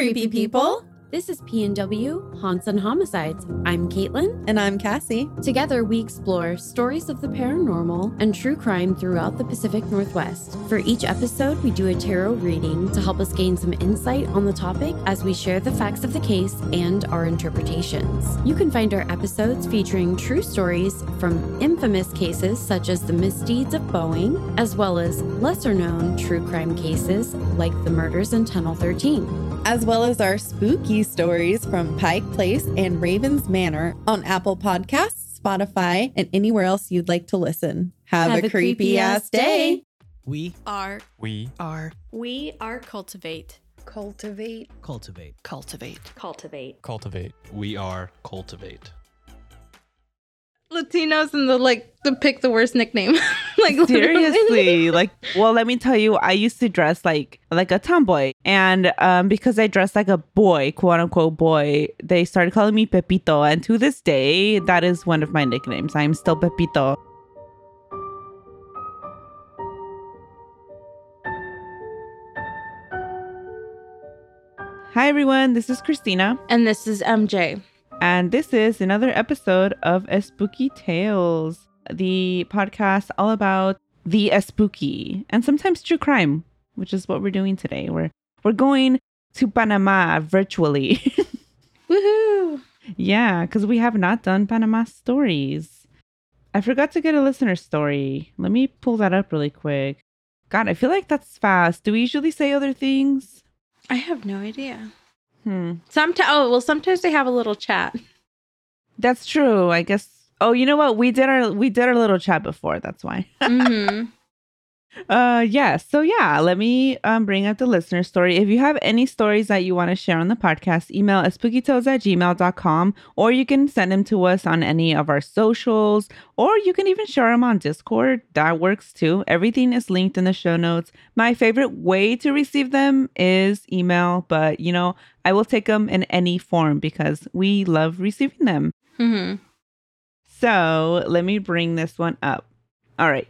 creepy people. This is PNW Haunts and Homicides. I'm Caitlin. And I'm Cassie. Together, we explore stories of the paranormal and true crime throughout the Pacific Northwest. For each episode, we do a tarot reading to help us gain some insight on the topic as we share the facts of the case and our interpretations. You can find our episodes featuring true stories from infamous cases such as the misdeeds of Boeing, as well as lesser known true crime cases like the murders in Tunnel 13 as well as our spooky stories from Pike Place and Ravens Manor on Apple Podcasts, Spotify, and anywhere else you'd like to listen. Have, Have a, a, creepy, ass day. We are. We are. We are cultivate. Cultivate. Cultivate. Cultivate. Cultivate. Cultivate. We are cultivate. Latinos and the like to pick the worst nickname. like seriously, like well, let me tell you, I used to dress like like a tomboy, and um, because I dressed like a boy, quote unquote boy, they started calling me Pepito, and to this day, that is one of my nicknames. I'm still Pepito. Hi everyone, this is Christina, and this is MJ. And this is another episode of A Spooky Tales, the podcast all about the a spooky and sometimes true crime, which is what we're doing today. We're we're going to Panama virtually. Woohoo! Yeah, because we have not done Panama stories. I forgot to get a listener story. Let me pull that up really quick. God, I feel like that's fast. Do we usually say other things? I have no idea. Hmm. Sometimes, oh well, sometimes they have a little chat. That's true. I guess. Oh, you know what? We did our we did our little chat before. That's why. mm-hmm. Uh yeah. So yeah, let me um bring up the listener story. If you have any stories that you want to share on the podcast, email at spookytales at gmail.com or you can send them to us on any of our socials, or you can even share them on Discord. That works too. Everything is linked in the show notes. My favorite way to receive them is email, but you know, I will take them in any form because we love receiving them. Mm-hmm. So let me bring this one up. All right.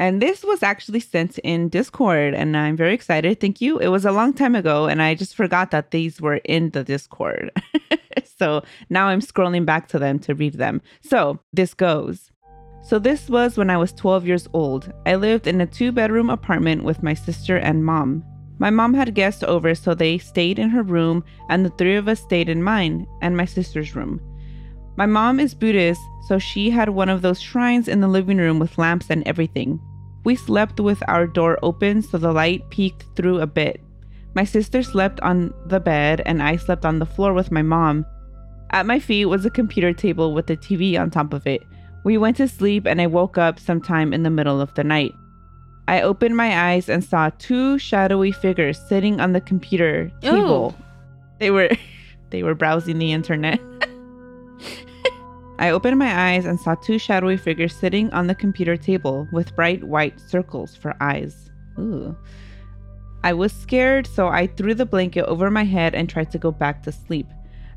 And this was actually sent in Discord, and I'm very excited. Thank you. It was a long time ago, and I just forgot that these were in the Discord. so now I'm scrolling back to them to read them. So this goes. So this was when I was 12 years old. I lived in a two bedroom apartment with my sister and mom. My mom had guests over, so they stayed in her room, and the three of us stayed in mine and my sister's room. My mom is Buddhist, so she had one of those shrines in the living room with lamps and everything. We slept with our door open so the light peeked through a bit. My sister slept on the bed and I slept on the floor with my mom. At my feet was a computer table with a TV on top of it. We went to sleep and I woke up sometime in the middle of the night. I opened my eyes and saw two shadowy figures sitting on the computer oh. table. Oh. They were they were browsing the internet. I opened my eyes and saw two shadowy figures sitting on the computer table with bright white circles for eyes. Ooh. I was scared, so I threw the blanket over my head and tried to go back to sleep.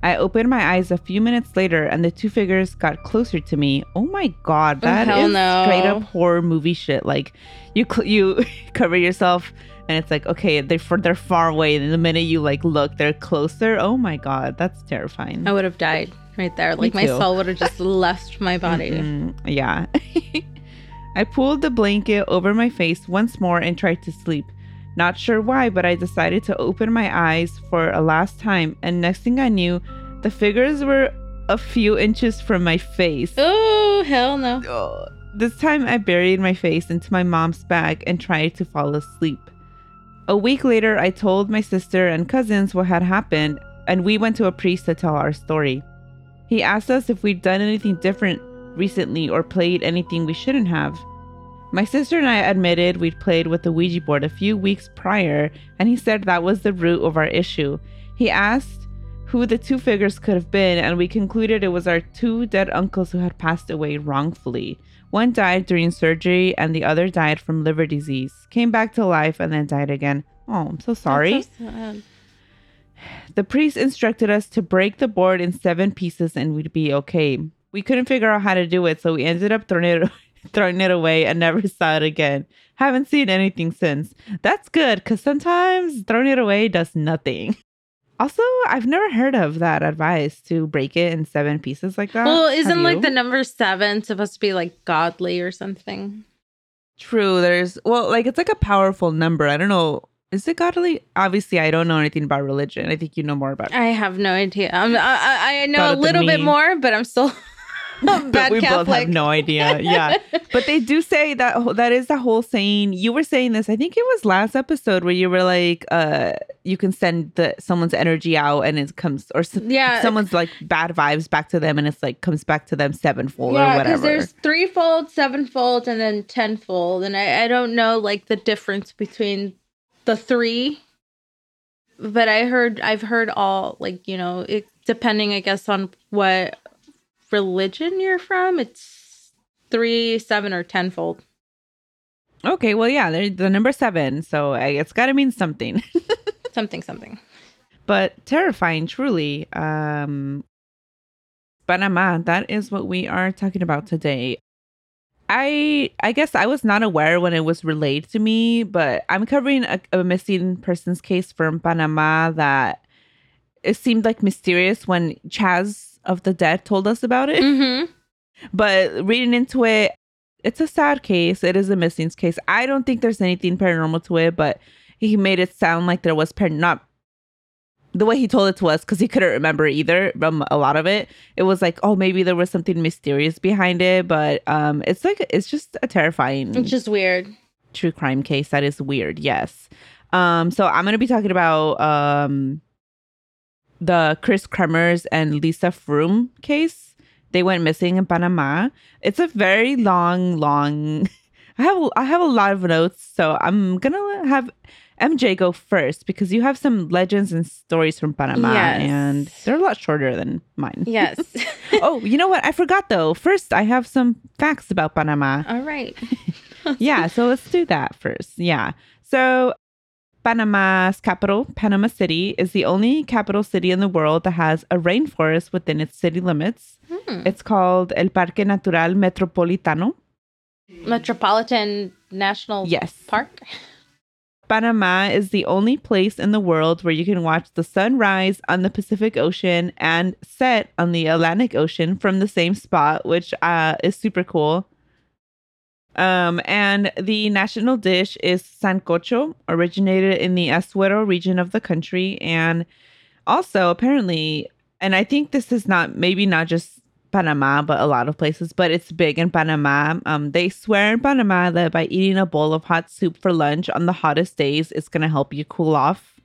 I opened my eyes a few minutes later and the two figures got closer to me. Oh my god, oh, that oh, is no. straight up horror movie shit. Like you cl- you cover yourself and it's like okay, they're for they're far away and the minute you like look, they're closer. Oh my god, that's terrifying. I would have died right there. Like my soul would have just left my body. Mm-hmm. Yeah. I pulled the blanket over my face once more and tried to sleep. Not sure why, but I decided to open my eyes for a last time, and next thing I knew, the figures were a few inches from my face. Oh, hell no. Oh. This time I buried my face into my mom's bag and tried to fall asleep. A week later, I told my sister and cousins what had happened, and we went to a priest to tell our story. He asked us if we'd done anything different recently or played anything we shouldn't have. My sister and I admitted we'd played with the Ouija board a few weeks prior, and he said that was the root of our issue. He asked who the two figures could have been, and we concluded it was our two dead uncles who had passed away wrongfully. One died during surgery, and the other died from liver disease, came back to life, and then died again. Oh, I'm so sorry. So the priest instructed us to break the board in seven pieces and we'd be okay. We couldn't figure out how to do it, so we ended up throwing it throwing it away and never saw it again. Haven't seen anything since. That's good because sometimes throwing it away does nothing. Also, I've never heard of that advice to break it in seven pieces like that. Well, isn't like the number seven supposed to be like godly or something? True. There's well, like it's like a powerful number. I don't know. Is it godly? Obviously, I don't know anything about religion. I think you know more about. It. I have no idea. I'm, I I know a little bit more, but I'm still but we Catholic. both have no idea. Yeah, but they do say that that is the whole saying. You were saying this. I think it was last episode where you were like, uh, you can send the someone's energy out and it comes, or yeah, someone's like bad vibes back to them, and it's like comes back to them sevenfold yeah, or whatever. There's threefold, sevenfold, and then tenfold, and I I don't know like the difference between the three but I heard I've heard all like you know it depending I guess on what religion you're from, it's three, seven, or tenfold. Okay, well, yeah, the number seven, so it's got to mean something. something, something. But terrifying, truly. Um, Panama, that is what we are talking about today. I I guess I was not aware when it was relayed to me, but I'm covering a, a missing persons case from Panama that it seemed like mysterious when Chaz of the Dead told us about it. Mm-hmm. But reading into it, it's a sad case. It is a missing case. I don't think there's anything paranormal to it, but he made it sound like there was par- not the way he told it to us because he couldn't remember either from a lot of it it was like oh maybe there was something mysterious behind it but um it's like it's just a terrifying it's just weird true crime case that is weird yes um so i'm gonna be talking about um the Kris Kremers and Lisanne Froon case. They went missing in Panama. It's a very long, long. I have I have a lot of notes, so I'm gonna have MJ go first because you have some legends and stories from Panama, yes. and they're a lot shorter than mine. Yes. oh, you know what? I forgot though. First, I have some facts about Panama. All right. yeah, so let's do that first. Yeah. So Panama's capital, Panama City, is the only capital city in the world that has a rainforest within its city limits. Hmm. It's called El Parque Natural Metropolitano. Metropolitan National yes. Park? Panama is the only place in the world where you can watch the sun rise on the Pacific Ocean and set on the Atlantic Ocean from the same spot, which uh, is super cool. Um, and the national dish is sancocho, originated in the Azuero region of the country. And also, apparently, and I think this is not maybe not just Panama, but a lot of places, but it's big in Panama. Um, they swear in Panama that by eating a bowl of hot soup for lunch on the hottest days, it's going to help you cool off.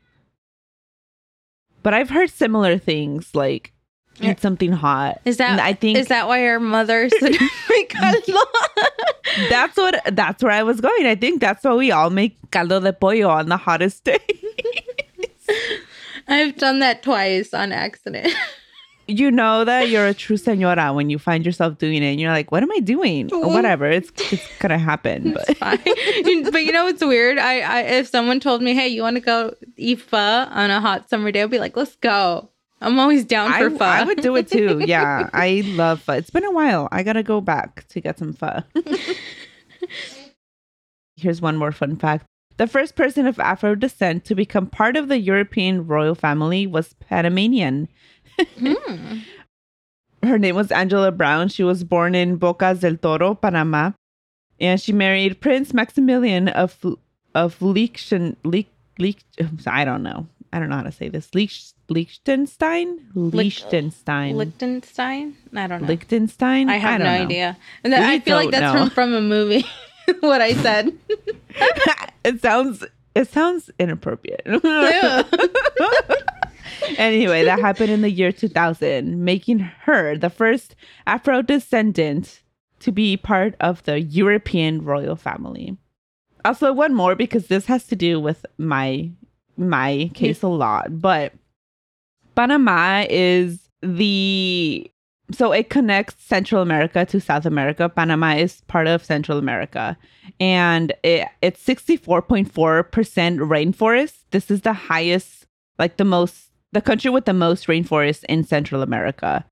But I've heard similar things like eat something hot. Is that I think is that why your mother said make caldo? that's what that's where I was going. I think that's why we all make caldo de pollo on the hottest day. I've done that twice on accident. You know that you're a true senora when you find yourself doing it and you're like, what am I doing? Or whatever. It's it's gonna happen. But but you know what's weird? I, I if someone told me, Hey, you wanna go eat pho on a hot summer day, I'd be like, Let's go. I'm always down for I, pho. I would do it too. Yeah, I love pho. It's been a while. I gotta go back to get some pho. Here's one more fun fact. The first person of Afro descent to become part of the European royal family was Panamanian. Mm. Her name was Angela Brown. She was born in Bocas del Toro, Panama, and she married Prince Maximilian of of Liechtenstein. Leich, I don't know. I don't know how to say this. Liech, Liechtenstein? Liechtenstein. Liechtenstein? I don't know. Liechtenstein? I have I no know. idea. And I feel like that's from, from a movie. what I said. it sounds it sounds inappropriate. anyway, that happened in the year 2000, making her the first Afro descendant to be part of the European royal family. Also, one more because this has to do with my my case a lot, but Panama is the so it connects Central America to South America. Panama is part of Central America, and it, it's sixty four point four percent rainforest. This is the highest, like the most, the country with the most rainforest in Central America.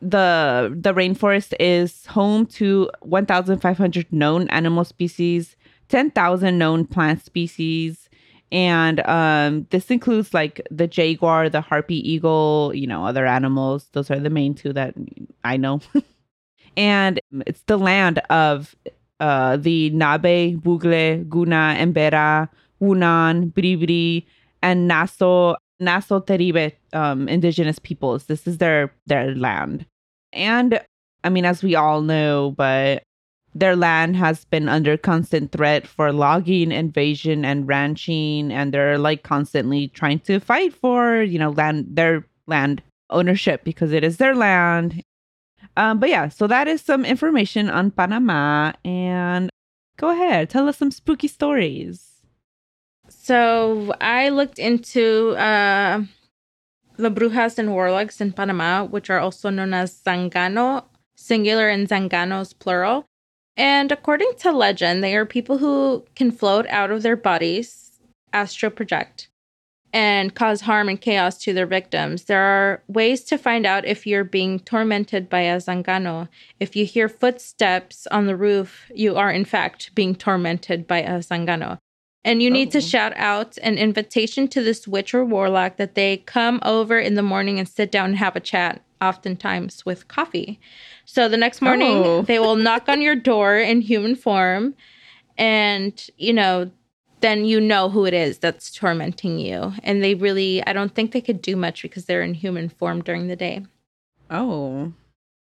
the The rainforest is home to one thousand five hundred known animal species, ten thousand known plant species, And um, this includes like the jaguar, the harpy eagle, you know, other animals. Those are the main two that I know. and it's the land of uh, the Ngäbe, Bugle, Guna, Embera, Wounaan, Bribri, and Naso Naso Teribe um, indigenous peoples. This is their their land. And I mean, as we all know, but their land has been under constant threat for logging, invasion, and ranching, and they're like constantly trying to fight for, you know, land their land ownership because it is their land. Um, but yeah, so that is some information on Panama. And go ahead, tell us some spooky stories. So I looked into uh, the brujas and warlocks in Panama, which are also known as Zangano, singular, and Zanganos, plural. And according to legend, they are people who can float out of their bodies, astral project, and cause harm and chaos to their victims. There are ways to find out if you're being tormented by a Zangano. If you hear footsteps on the roof, you are in fact being tormented by a Zangano. And you need oh. to shout out an invitation to this witch or warlock that they come over in the morning and sit down and have a chat, oftentimes with coffee. So the next morning, oh. they will knock on your door in human form. And, you know, then you know who it is that's tormenting you. And they really, I don't think they could do much because they're in human form during the day. Oh.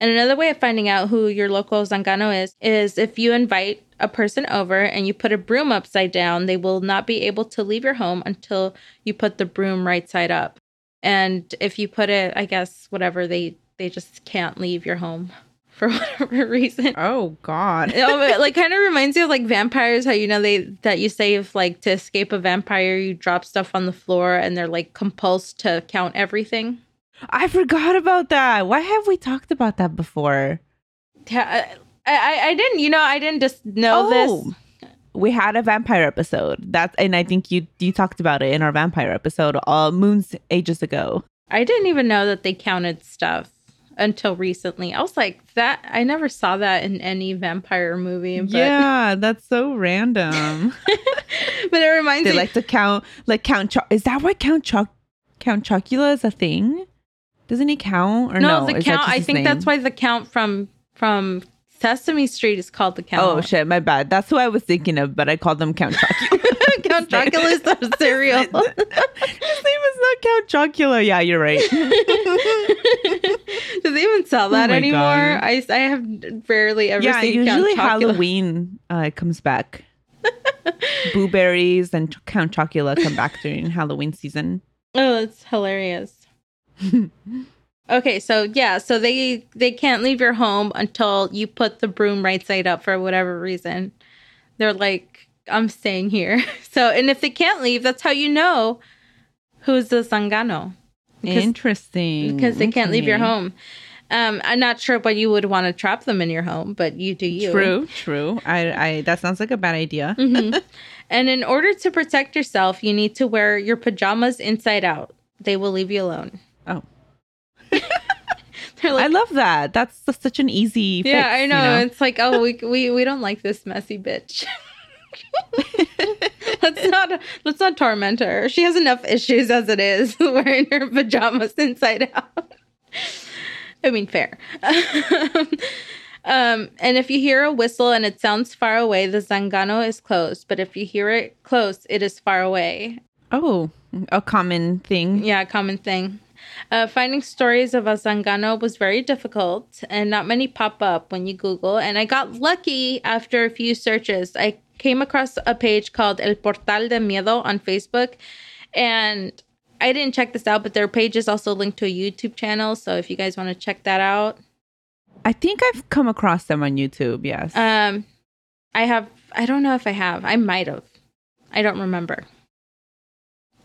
And another way of finding out who your local Zangano is, is if you invite a person over and you put a broom upside down, they will not be able to leave your home until you put the broom right side up. And if you put it, I guess, whatever, they, they just can't leave your home for whatever reason. Oh God! Oh, it, like kind of reminds you of like vampires. How you know they that you say if like to escape a vampire, you drop stuff on the floor and they're like compulsed to count everything. I forgot about that. Why have we talked about that before? Yeah, I, I, I didn't. You know, I didn't just know oh, this. We had a vampire episode. That's and I think you you talked about it in our vampire episode all moons ages ago. I didn't even know that they counted stuff until recently. I was like, that I never saw that in any vampire movie. But... Yeah, that's so random. but it reminds they me. They like to count, like count. Cho- is that why Count Choc- Count Chocula is a thing? Doesn't he count or no? no? The count. I think name? that's why the count from from Sesame Street is called the Count. Oh shit, my bad. That's who I was thinking of, but I called them Count Chocula. Count Chocula is the cereal. His name is not Count Chocula. Yeah, you're right. Do they even sell that oh anymore? God. I I have rarely ever yeah, seen. usually Halloween uh, comes back. Boo Berries and Count Chocula come back during Halloween season. Oh, that's hilarious. okay, so yeah, so they they can't leave your home until you put the broom right side up for whatever reason. They're like, I'm staying here. So, and if they can't leave, that's how you know who's the zangano. Because, Interesting. Because they can't leave your home. Um, I'm not sure why you would want to trap them in your home, but you do you. True, true. I, I that sounds like a bad idea. mm-hmm. And in order to protect yourself, you need to wear your pajamas inside out. They will leave you alone. Oh. like, I love that. That's such an easy. Fix, yeah, I know. You know. It's like, oh, we we we don't like this messy bitch. let's not let's not torment her. She has enough issues as it is wearing her pajamas inside out. I mean, fair. um, and if you hear a whistle and it sounds far away, the zangano is close. But if you hear it close, it is far away. Oh, a common thing. Yeah, a common thing. Uh, finding stories of a Zangano was very difficult, and not many pop up when you Google. And I got lucky after a few searches. I came across a page called El Portal de Miedo on Facebook, and I didn't check this out, but their page is also linked to a YouTube channel. So if you guys want to check that out, I think I've come across them on YouTube. Yes. Um, I have. I don't know if I have. I might have. I don't remember.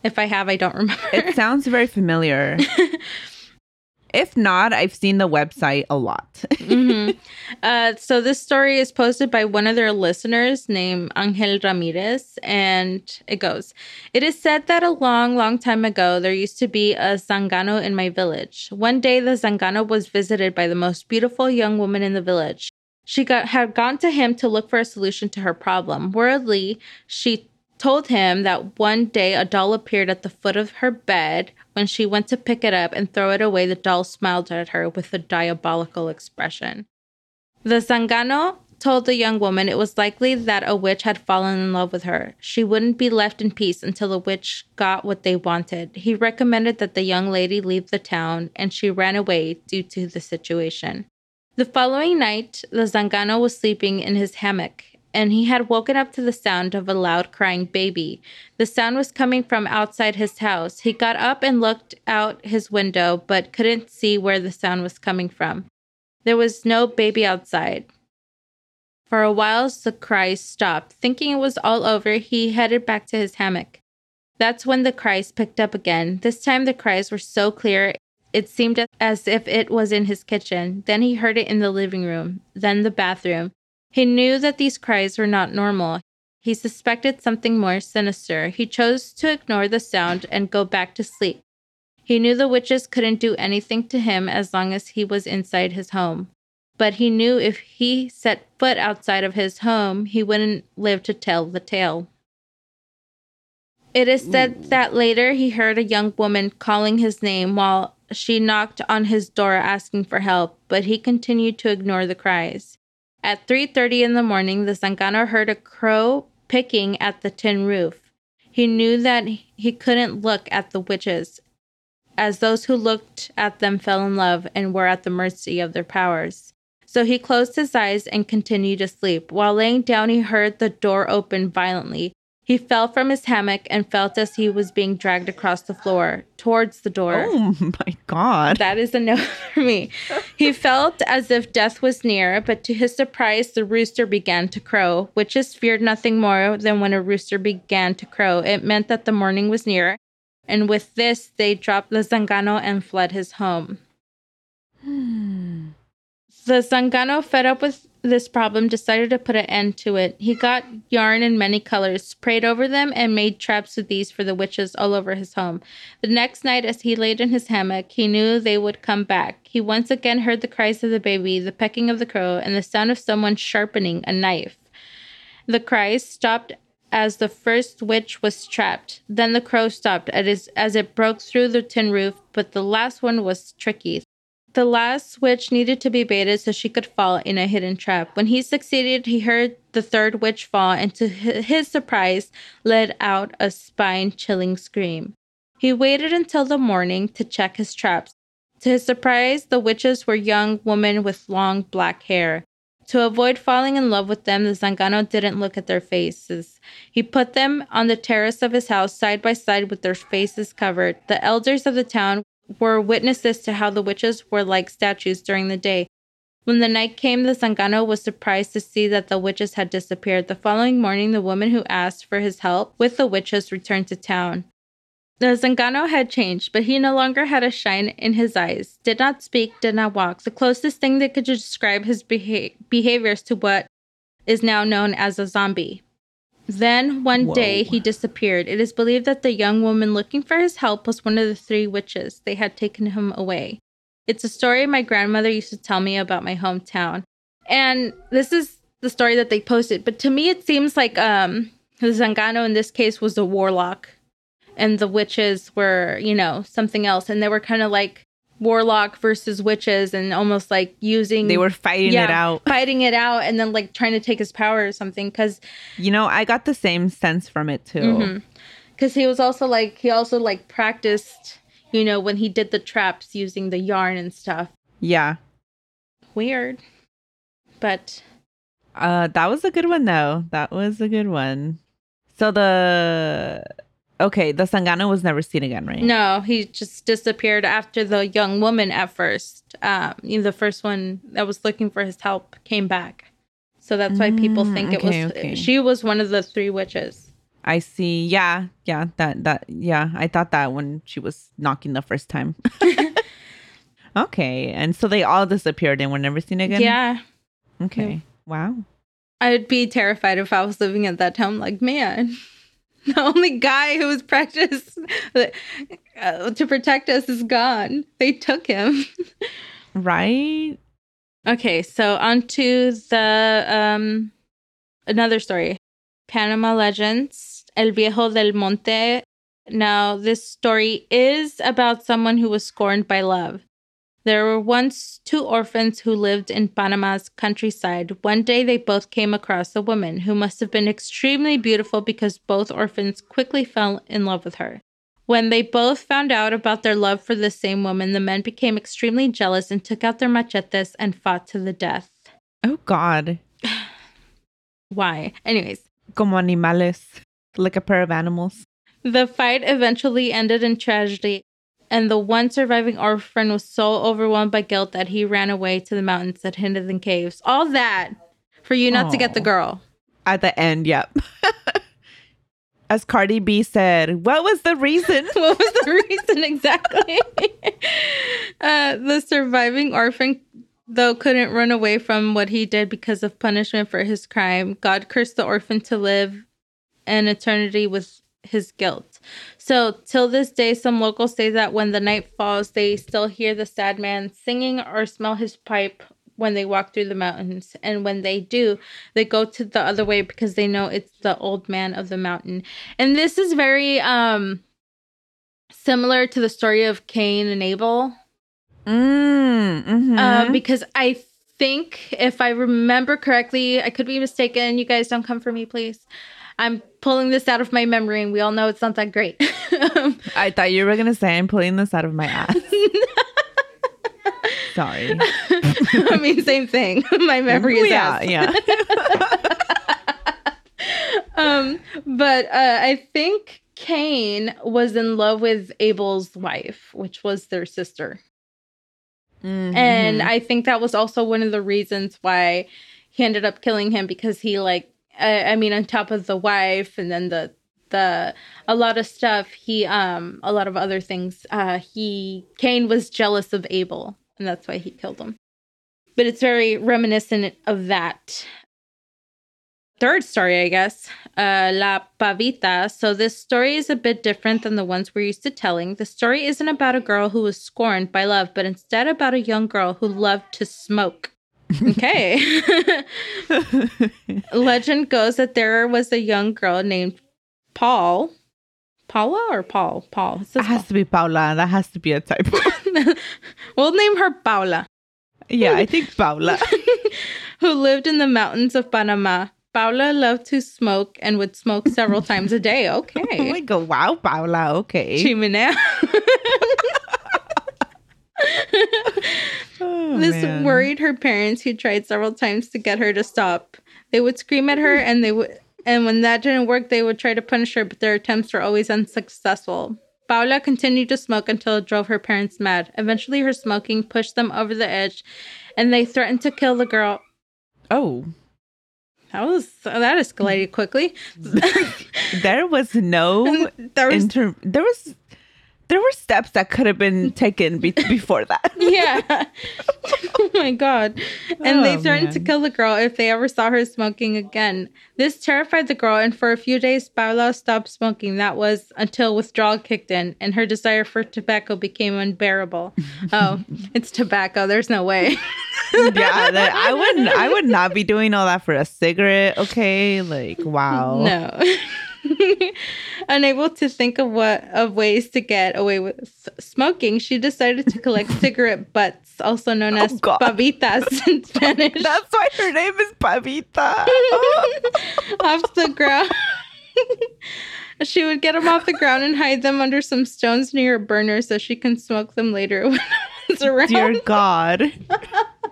If I have, I don't remember. It sounds very familiar. if not, I've seen the website a lot. mm-hmm. uh, so this story is posted by one of their listeners named Angel Ramirez, and it goes: It is said that a long, long time ago there used to be a Zangano in my village. One day, the Zangano was visited by the most beautiful young woman in the village. She got, had gone to him to look for a solution to her problem. Worldly, she told him that one day a doll appeared at the foot of her bed. When she went to pick it up and throw it away, the doll smiled at her with a diabolical expression. The Zangano told the young woman it was likely that a witch had fallen in love with her. She wouldn't be left in peace until the witch got what they wanted. He recommended that the young lady leave the town, and she ran away due to the situation. The following night, the Zangano was sleeping in his hammock, and he had woken up to the sound of a loud crying baby. The sound was coming from outside his house. He got up and looked out his window, but couldn't see where the sound was coming from. There was no baby outside. For a while, the cries stopped. Thinking it was all over, he headed back to his hammock. That's when the cries picked up again. This time, the cries were so clear it seemed as if it was in his kitchen. Then he heard it in the living room, then the bathroom. He knew that these cries were not normal. He suspected something more sinister. He chose to ignore the sound and go back to sleep. He knew the witches couldn't do anything to him as long as he was inside his home. But he knew if he set foot outside of his home, he wouldn't live to tell the tale. It is said that later he heard a young woman calling his name while she knocked on his door asking for help, but he continued to ignore the cries. At 3:30 in the morning, the Zangano heard a crow picking at the tin roof. He knew that he couldn't look at the witches, as those who looked at them fell in love and were at the mercy of their powers. So he closed his eyes and continued to sleep. While laying down, he heard the door open violently. He fell from his hammock and felt as he was being dragged across the floor towards the door. Oh my God. That is a no for me. he felt as if death was near, but to his surprise, the rooster began to crow. Witches feared nothing more than when a rooster began to crow. It meant that the morning was near, and with this, they dropped the Zangano and fled his home. Hmm. The Zangano, fed up with this problem, decided to put an end to it. He got yarn in many colors, sprayed over them, and made traps with these for the witches all over his home. The next night, as he laid in his hammock, he knew they would come back. He once again heard the cries of the baby, the pecking of the crow, and the sound of someone sharpening a knife. The cries stopped as the first witch was trapped. Then the crow stopped as, as it broke through the tin roof, but the last one was tricky. The last witch needed to be baited so she could fall in a hidden trap. When he succeeded, he heard the third witch fall and, to his surprise, let out a spine chilling scream. He waited until the morning to check his traps. To his surprise, the witches were young women with long black hair. To avoid falling in love with them, the Zangano didn't look at their faces. He put them on the terrace of his house side by side with their faces covered. The elders of the town were witnesses to how the witches were like statues during the day. When the night came, the Zangano was surprised to see that the witches had disappeared. The following morning, the woman who asked for his help with the witches returned to town. The Zangano had changed, but he no longer had a shine in his eyes, did not speak, did not walk. The closest thing that could describe his beha- behaviors to what is now known as a zombie. Then one Whoa. day he disappeared. It is believed that the young woman looking for his help was one of the three witches. They had taken him away. It's a story my grandmother used to tell me about my hometown. And this is the story that they posted. But to me, it seems like um, the Zangano in this case was a warlock and the witches were, you know, something else. And they were kind of like warlock versus witches and almost like using they were fighting yeah, it out. fighting it out and then like trying to take his power or something because you know i got the same sense from it too. Because mm-hmm. he was also like he also like practiced you know when he did the traps using the yarn and stuff. Yeah. Weird. But uh that was a good one though. That was a good one. So the Okay, the Zangano was never seen again, right? No, he just disappeared after the young woman at first. Um, the first one that was looking for his help came back. So that's why people mm, think okay, it was okay. she was one of the three witches. I see. Yeah, yeah, that that yeah, I thought that when she was knocking the first time. okay, and so they all disappeared and were never seen again. Yeah. Okay. Yeah. Wow. I'd be terrified if I was living at that town. Like, man, The only guy who was practiced uh, to protect us is gone. They took him. right? Okay, so on to the um another story. Panama Legends. El Viejo del Monte. Now, this story is about someone who was scorned by love. There were once two orphans who lived in Panama's countryside. One day they both came across a woman who must have been extremely beautiful because both orphans quickly fell in love with her. When they both found out about their love for the same woman, the men became extremely jealous and took out their machetes and fought to the death. Oh God. Why? Anyways, Como animales. Like a pair of animals. the fight eventually ended in tragedy, and the one surviving orphan was so overwhelmed by guilt that he ran away to the mountains that hid in the caves. All that for you not to get the girl. At the end, yep. As Cardi B said, what was the reason? what was the reason exactly? uh, the surviving orphan, though, couldn't run away from what he did because of punishment for his crime. God cursed the orphan to live an eternity with his guilt. So, till this day, some locals say that when the night falls, they still hear the sad man singing or smell his pipe when they walk through the mountains. And when they do, they go to the other way because they know it's the old man of the mountain. And this is very um similar to the story of Cain and Abel. Mm. Uh, because I think, if I remember correctly, I could be mistaken. You guys don't come for me, please. I'm pulling this out of my memory, and we all know it's not that great. I thought you were going to say I'm pulling this out of my ass. Sorry. I mean, same thing. my memory is yeah, ass. yeah. um, but uh, I think Cain was in love with Abel's wife, which was their sister. Mm-hmm. And I think that was also one of the reasons why he ended up killing him because he like I, I mean on top of the wife and then the the a lot of stuff he um a lot of other things uh he Cain was jealous of Abel and that's why he killed him. But it's very reminiscent of that. Third story, I guess, uh, La Pavita. So, this story is a bit different than the ones we're used to telling. The story isn't about a girl who was scorned by love, but instead about a young girl who loved to smoke. Okay. Legend goes that there was a young girl named Paul. Paula or Paul? Paul. It It has to be Paula. That has to be a typo. We'll name her Paula. yeah, I think Paula. who lived in the mountains of Panama. Paula loved to smoke and would smoke several times a day. Oh Okay. my god, wow, Paula. Okay. Chimenea. Oh, this man. worried her parents who tried several times to get her to stop. They would scream at her and they would and when that didn't work they would try to punish her but their attempts were always unsuccessful. Paula continued to smoke until it drove her parents mad. Eventually her smoking pushed them over the edge and they threatened to kill the girl. Oh, That was that escalated quickly. there was no there was inter. There was there were steps that could have been taken be- before that. yeah. oh my god. And they Oh, threatened to kill the girl if they ever saw her smoking again. This terrified the girl, and for a few days, Paula stopped smoking. That was until withdrawal kicked in, and her desire for tobacco became unbearable. oh, it's tobacco. There's no way. yeah, that, I wouldn't. I would not be doing all that for a cigarette. Okay, like wow. No. Unable to think of what of ways to get away with smoking, she decided to collect cigarette butts, also known Oh, as God. pavitas in Spanish. That's why her name is Pavita. off the ground. she would get them off the ground and hide them under some stones near a burner so she can smoke them later when around. Dear God,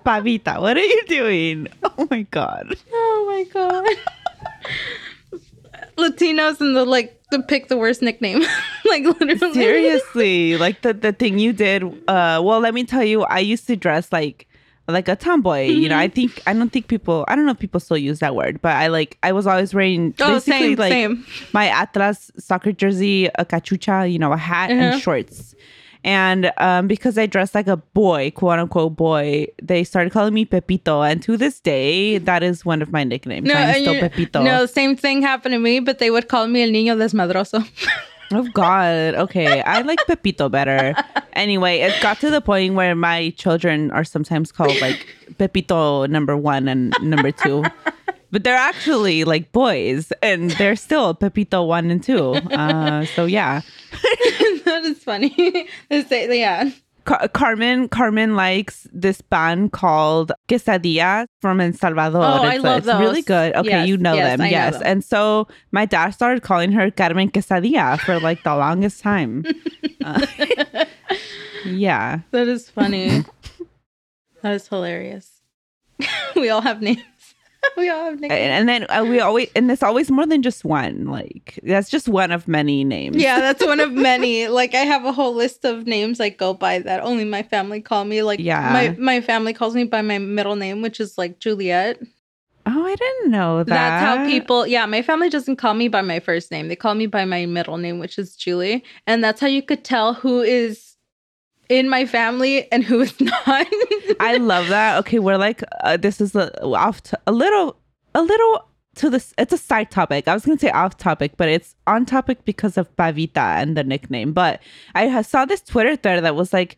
Pavita, what are you doing? Oh my God. Oh my god. Latinos and the like to pick the worst nickname. like literally. Seriously, like the the thing you did. Uh, well, let me tell you, I used to dress like like a tomboy. You know, I think I don't think people. I don't know if people still use that word, but I like I was always wearing Oh, basically same, like same. my Atlas soccer jersey, a cachucha, you know, a hat Uh-huh. and shorts. And um, because I dressed like a boy, quote unquote boy, they started calling me Pepito. And to this day, that is one of my nicknames. No, I'm still you- Pepito. no, same thing happened to me, but they would call me el niño desmadroso. Oh God. Okay. I like Pepito better. Anyway, it got to the point where my children are sometimes called like Pepito number one and number two. but they're actually like boys, and they're still Pepito one and two. Uh, so yeah, that is funny. Yeah. Car- Carmen Carmen likes this band called Quesadilla from El Salvador. Oh, I it's, love it's really good. Okay, Yes, you know yes, them. I know yes. them. And so my dad started calling her Carmen Quesadilla for like the longest time. Uh, yeah. That is funny. that is hilarious. we all have names. we all have names. And, and then uh, we always and it's always more than just one. Like that's just one of many names. Yeah, that's one of many. Like I have a whole list of names I go by that only my family call me. Like Yeah. my my family calls me by my middle name, which is like Juliet. Oh, I didn't know that. That's how people. Yeah, my family doesn't call me by my first name. They call me by my middle name, which is Julie, and that's how you could tell who is in my family and who is not. I love that. Okay, we're like uh, this is a, off to, a little a little to this. It's a side topic. I was gonna say off topic, but it's on topic because of Pavita and the nickname. But I ha- saw this Twitter thread that was like,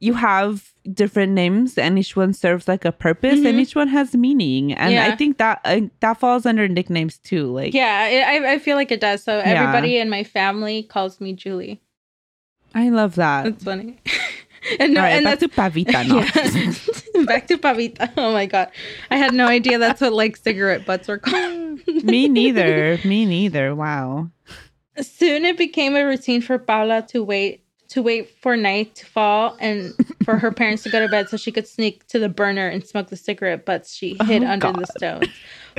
you have different names and each one serves like a purpose and Mhm. each one has meaning. And I think that uh, that falls under nicknames too. Like, yeah, it, I I feel like it does. So Yeah. everybody in my family calls me Julie. I love that. That's funny. and no, right, and back that's to Pavita now. Yeah. Back to Pavita. Oh my god. I had no idea that's what like cigarette butts were called. Me neither. Me neither. Wow. Soon it became a routine for Paula to wait to wait for night to fall and for her parents to go to bed so she could sneak to the burner and smoke the cigarette butts she oh, hid Oh, under the stones.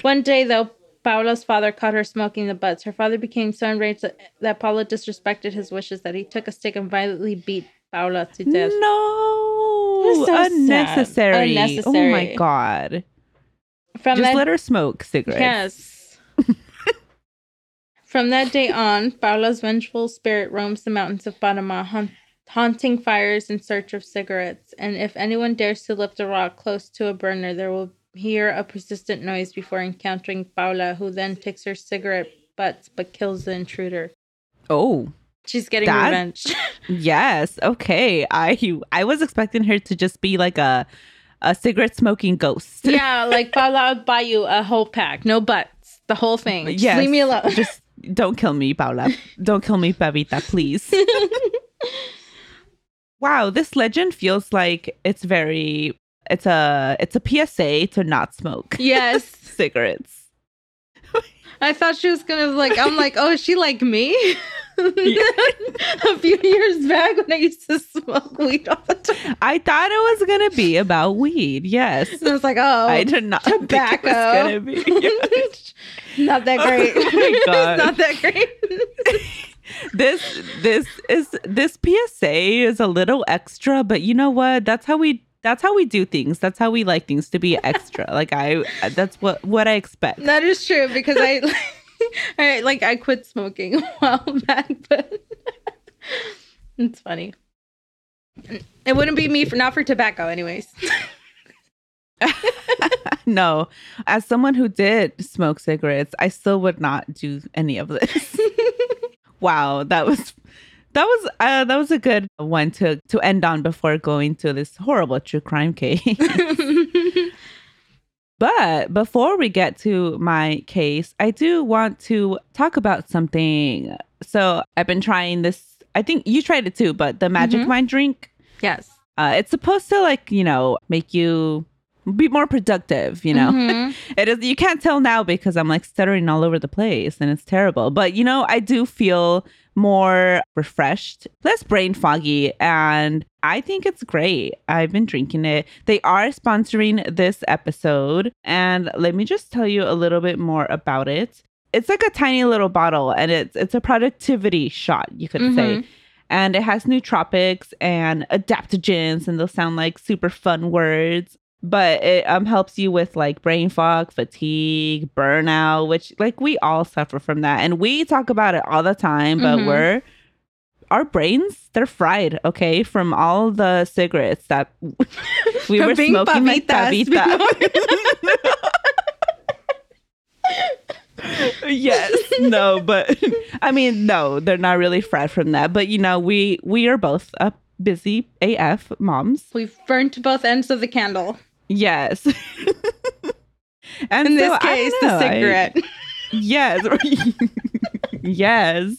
One day though, Paula's father caught her smoking the butts. Her father became so enraged that, that Paula disrespected his wishes that he took a stick and violently beat Paula to death. No, so sad. unnecessary. Oh my god! From Just that let her smoke cigarettes. Yes. From that day on, Paula's vengeful spirit roams the mountains of Panama, haunt- haunting fires in search of cigarettes. And if anyone dares to lift a rock close to a burner, there will hear a persistent noise before encountering Paula, who then takes her cigarette butts but kills the intruder. Oh, She's getting That- revenge. yes. Okay. I I was expecting her to just be like a a cigarette smoking ghost. yeah, like Paula, I'll buy you a whole pack, no butts, the whole thing. Just Yes. leave me alone. Just don't kill me, Paula. Don't kill me, Pavita, please. wow, this legend feels like it's very it's a it's a PSA to not smoke yes. cigarettes. I thought she was gonna like. I'm like, oh, is she like me? a few years back when I used to smoke weed all the time, I thought it was gonna be about weed. Yes. and I was like, oh, I did not tobacco. think it was gonna be. not that Oh great. my God. not that great. this this is this PSA is a little extra, but you know what? That's how we that's how we do things. That's how we like things to be extra. like I that's what what I expect. that is true because I, I like I quit smoking a while back, but it's funny. It wouldn't be me for not for tobacco, anyways. no, as someone who did smoke cigarettes, I still would not do any of this. wow, that was that was uh, that was a good one to to end on before going to this horrible true crime case. But before we get to my case, I do want to talk about something. So I've been trying this. I think you tried it too, but the Magic Mhm. Mind drink. yes. Uh, it's supposed to like you know make you be more productive. You know, Mhm. it is. You can't tell now because I'm like stuttering all over the place, and it's terrible. But you know, I do feel more refreshed, less brain foggy, and I think it's great. I've been drinking it. They are sponsoring this episode, and let me just tell you a little bit more about it. It's like a tiny little bottle, and it's it's a productivity shot, you could say. Mhm. And it has nootropics and adaptogens, and those sound like super fun words. But it um helps you with like brain fog, fatigue, burnout, which like we all suffer from that. And we talk about it all the time, but Mhm. we're our brains, they're fried, okay, from all the cigarettes that we were smoking like pavitas yes no but i mean no they're not really fried from that but you know we we are both uh, busy af moms We've burnt both ends of the candle. Yes And In so, this I case, know, the I- cigarette. yes. yes.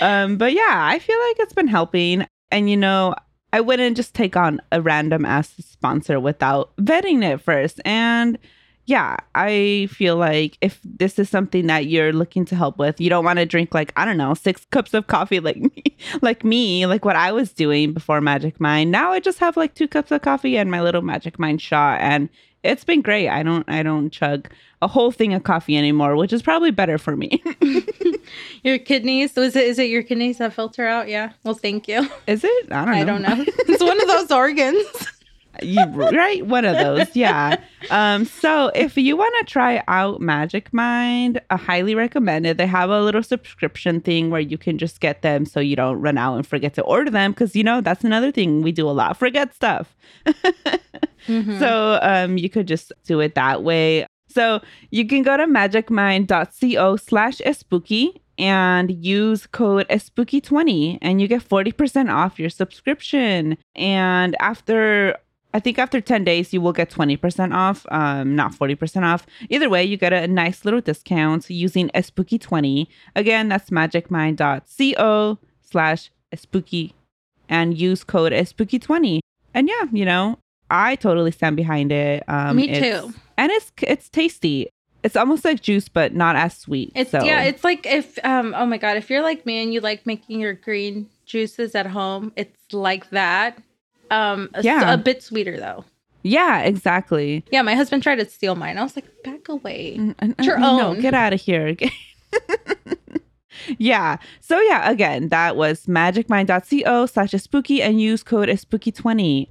Um, but yeah, I feel like it's been helping. And you know, I wouldn't just take on a random ass sponsor without vetting it first. And yeah, I feel like if this is something that you're looking to help with, you don't want to drink like, I don't know, six cups of coffee like me, like me, like what I was doing before Magic Mind. Now I just have like two cups of coffee and my little Magic Mind shot and it's been great. I don't I don't chug a whole thing of coffee anymore, which is probably better for me. your kidneys. Is it is it your kidneys that filter out? Yeah. Well, thank you. is it? I don't know. I don't know. it's one of those organs. You, right? One of those. Yeah. Um so if you want to try out magic mind i highly recommend it. They have a little subscription thing where you can just get them so you don't run out and forget to order them because you know that's another thing. We do a lot forget stuff. Mhm. so um you could just do it that way. So you can go to magicmind.co slash spooky and use code spooky20 and you get 40% off your subscription. And after I think after 10 days, you will get 20% off, um, not 40% off. Either way, you get a nice little discount using a Spooky20. Again, that's magicmind.co slash spooky and use code spooky20. And yeah, you know, I totally stand behind it. Um, Me too. And it's it's tasty. It's almost like juice, but not as sweet. It's so. yeah, it's like if um oh my god, if you're like me and you like making your green juices at home, it's like that. Um a, Yeah. a bit sweeter though. yeah, exactly. Yeah, my husband tried to steal mine. I was like, back away. Mm, mm, Your mm, no, own. get out of here. yeah. So yeah, again, that was magicmind.co slash spooky and use code spooky20.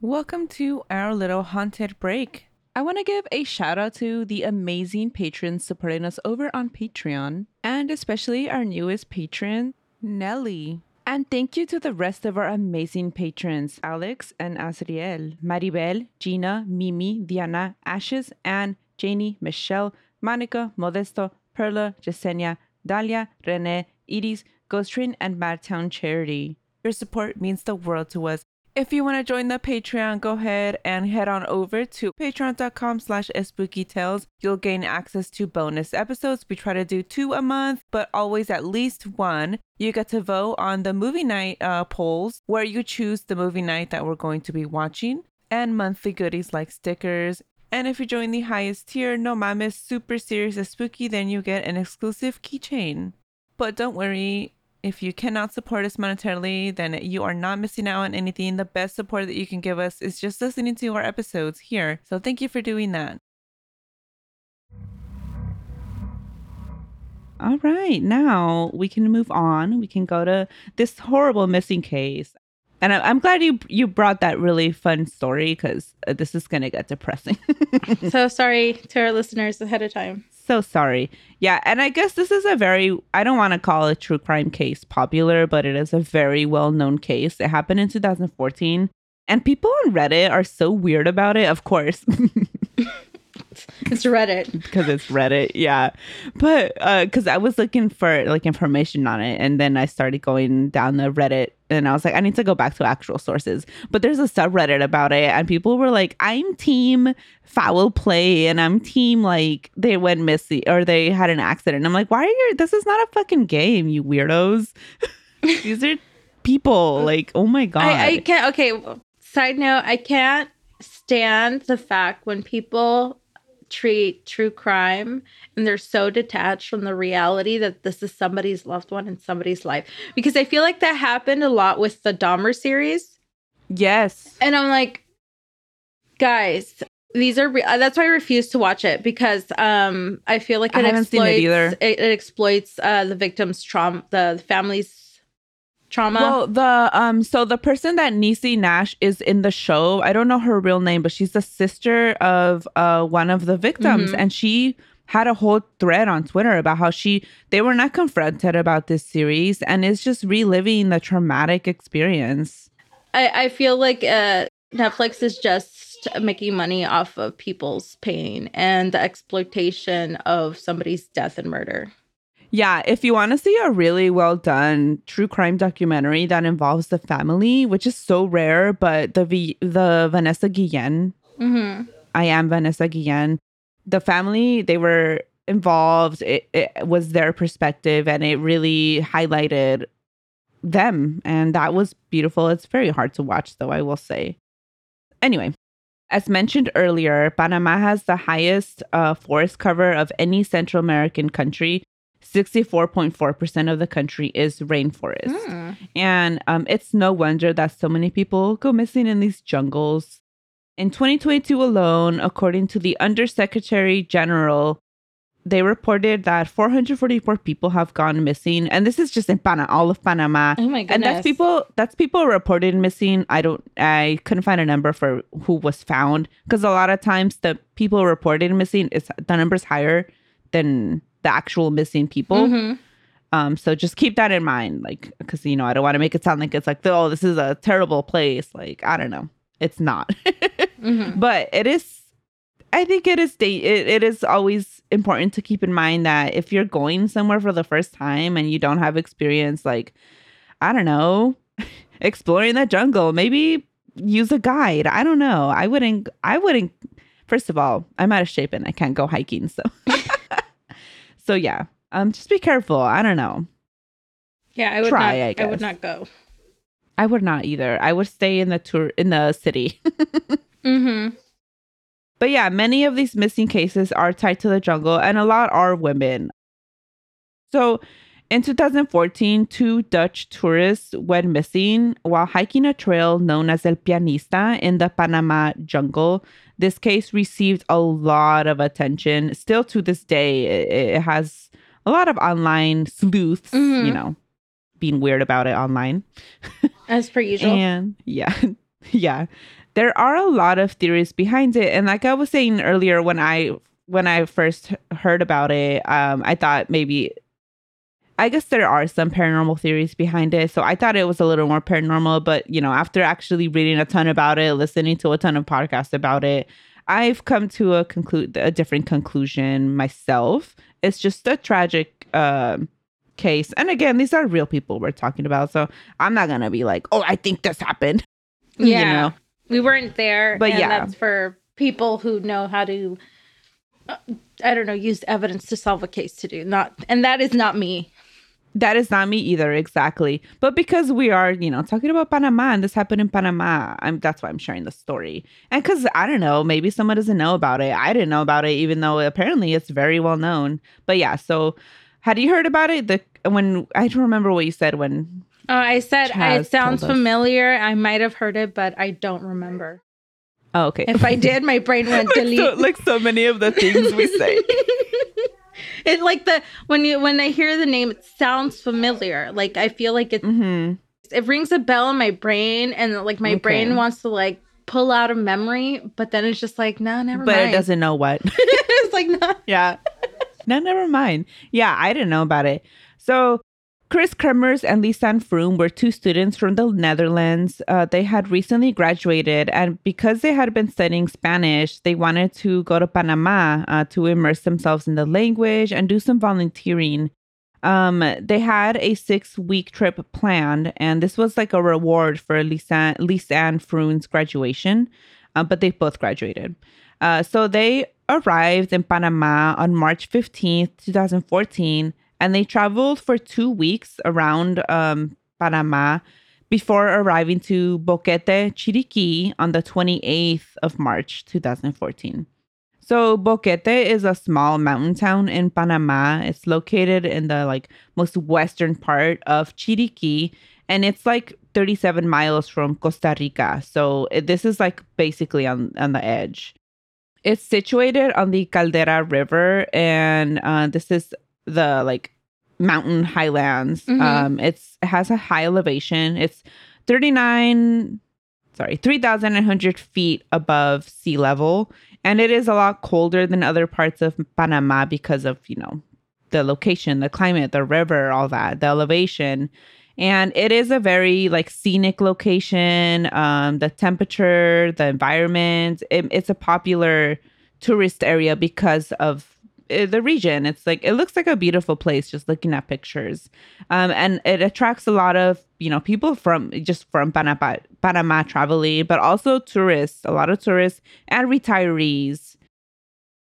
Welcome to our little haunted break. I want to give a shout out to the amazing patrons supporting us over on Patreon, and especially our newest patron, Nelly. And thank you to the rest of our amazing patrons Alex and Asriel, Maribel, Gina, Mimi, Diana, Ashes, Anne, Janie, Michelle, Monica, Modesto, Perla, Jasenia, Dalia, Rene, Iris, Ghost Train, and Madtown Charity. Your support means the world to us. If you want to join the Patreon, go ahead and head on over to patreon.com slash spookytales. You'll gain access to bonus episodes. We try to do two a month, but always at least one. You get to vote on the movie night uh, polls where you choose the movie night that we're going to be watching and monthly goodies like stickers. And if you join the highest tier, no mames, super serious spooky, then you get an exclusive keychain. But don't worry, if you cannot support us monetarily, then you are not missing out on anything. The best support that you can give us is just listening to our episodes here. So thank you for doing that. All right, now we can move on. We can go to this horrible missing case. And I- I'm glad you you brought that really fun story because uh, this is gonna get depressing. so sorry to our listeners ahead of time. so sorry. Yeah, and I guess this is a very I don't want to call a true crime case popular, but it is a very well known case. It happened in 2014, and people on Reddit are so weird about it. Of course, It's Reddit. because it's Reddit. Yeah, but uh, because I was looking for like information on it, and then I started going down the Reddit, and I was like, I need to go back to actual sources. But there's a subreddit about it, and people were like, I'm team foul play, and I'm team like they went missing or they had an accident. I'm like, why are you? This is not a fucking game, you weirdos. These are people. Like, oh my god. I, I can't okay. Side note, I can't stand the fact when people treat true crime and they're so detached from the reality that this is somebody's loved one in somebody's life. Because I feel like that happened a lot with the Dahmer series. yes. And I'm like, guys, these are re- that's why I refuse to watch it because um I feel like I it haven't seen it exploits either. It, it exploits uh the victim's trauma, the family's trauma. Well, the um, so the person that Niecy Nash is in the show, I don't know her real name, but she's the sister of uh one of the victims, Mhm. and she had a whole thread on Twitter about how she they were not confronted about this series, and it's just reliving the traumatic experience. I, I feel like uh, Netflix is just making money off of people's pain and the exploitation of somebody's death and murder. Yeah, if you want to see a really well done true crime documentary that involves the family, which is so rare, but the v- the Vanessa Guillen Mm-hmm. I am Vanessa Guillen. The family, they were involved. It, it was their perspective and it really highlighted them. And that was beautiful. It's very hard to watch, though, I will say. Anyway, as mentioned earlier, Panama has the highest uh, forest cover of any Central American country. 64.4% of the country is rainforest. Mm. And um, it's no wonder that so many people go missing in these jungles. In 2022 alone, according to the Undersecretary General, they reported that 444 people have gone missing. And this is just in Panama, all of Panama. Oh my goodness. And that's people that's people reported missing. I don't I couldn't find a number for who was found because a lot of times the people reported missing is the number's higher than the actual missing people. Mhm. Um, so just keep that in mind, like, because you know, I don't want to make it sound like it's like, oh, this is a terrible place. Like, I don't know, it's not, Mhm. but it is. I think it is. Da- it, it is always important to keep in mind that if you're going somewhere for the first time and you don't have experience, like, I don't know, exploring the jungle, maybe use a guide. I don't know. I wouldn't. I wouldn't. First of all, I'm out of shape and I can't go hiking, so. so yeah, um, just be careful. I don't know. Yeah, I would Try, not. I I, would not go. I would not either. I would stay in the tour in the city. Mm-hmm. but yeah, many of these missing cases are tied to the jungle, and a lot are women. So, in 2014, two Dutch tourists went missing while hiking a trail known as El Pianista in the Panama jungle. This case received a lot of attention. Still to this day, it, it has a lot of online sleuths, you Mhm. know, being weird about it online. As per usual. And yeah, yeah. There are a lot of theories behind it. And like I was saying earlier when I when I first heard about it, um, I thought maybe I guess there are some paranormal theories behind it. So I thought it was a little more paranormal, but you know, after actually reading a ton about it, listening to a ton of podcasts about it, I've come to a conclude a different conclusion myself. It's just a tragic um case. And again, these are real people we're talking about. So I'm not gonna be like, oh, I think this happened. yeah. You know? We weren't there. But and yeah. That's for people who know how to, uh, I don't know, use evidence to solve a case to do. Not, and that is not me. That is not me either, exactly. But because we are, you know, talking about Panama and this happened in Panama, I'm that's why I'm sharing the story. And because I don't know, maybe someone doesn't know about it. I didn't know about it, even though apparently it's very well known. But yeah, so had you heard about it? The when I don't remember what you said when Oh, I said Chaz it sounds familiar. I might have heard it, but I don't remember. Oh, okay. If I did, my brain went like, delete. so, like so many of the things we say. it like the when you when I hear the name, it sounds familiar. Like I feel like it hmm it rings a bell in my brain, and like my Okay. brain wants to like pull out a memory, but then it's just like, nah, never mind. But mind. it doesn't know what. it's like, nah. yeah. No, never mind. Yeah, I didn't know about it. So, Kris Kremers and Lisanne Froon were two students from the Netherlands. Uh, they had recently graduated, and because they had been studying Spanish, they wanted to go to Panama uh, to immerse themselves in the language and do some volunteering. Um, they had a six week trip planned, and this was like a reward for Lisanne, Lisanne Froon's graduation, uh, but they both graduated. Uh, so they arrived in Panama on March 15th, 2014, and they traveled for two weeks around um, Panama before arriving to Boquete, Chiriquí on the 28th of March, 2014. So Boquete is a small mountain town in Panama. It's located in the like most western part of Chiriquí, and it's like 37 miles from Costa Rica. So it, this is like basically on on the edge. It's situated on the Caldera River, and uh, this is the like mountain highlands. Mhm. Um, it's it has a high elevation. It's 39, sorry, 3,900 feet above sea level, and it is a lot colder than other parts of Panama because of you know the location, the climate, the river, all that, the elevation. And it is a very like scenic location. Um, the temperature, the environment, it, it's a popular tourist area because of the region. It's like it looks like a beautiful place just looking at pictures, um, and it attracts a lot of you know people from just from Panama, Panama traveling, but also tourists, a lot of tourists and retirees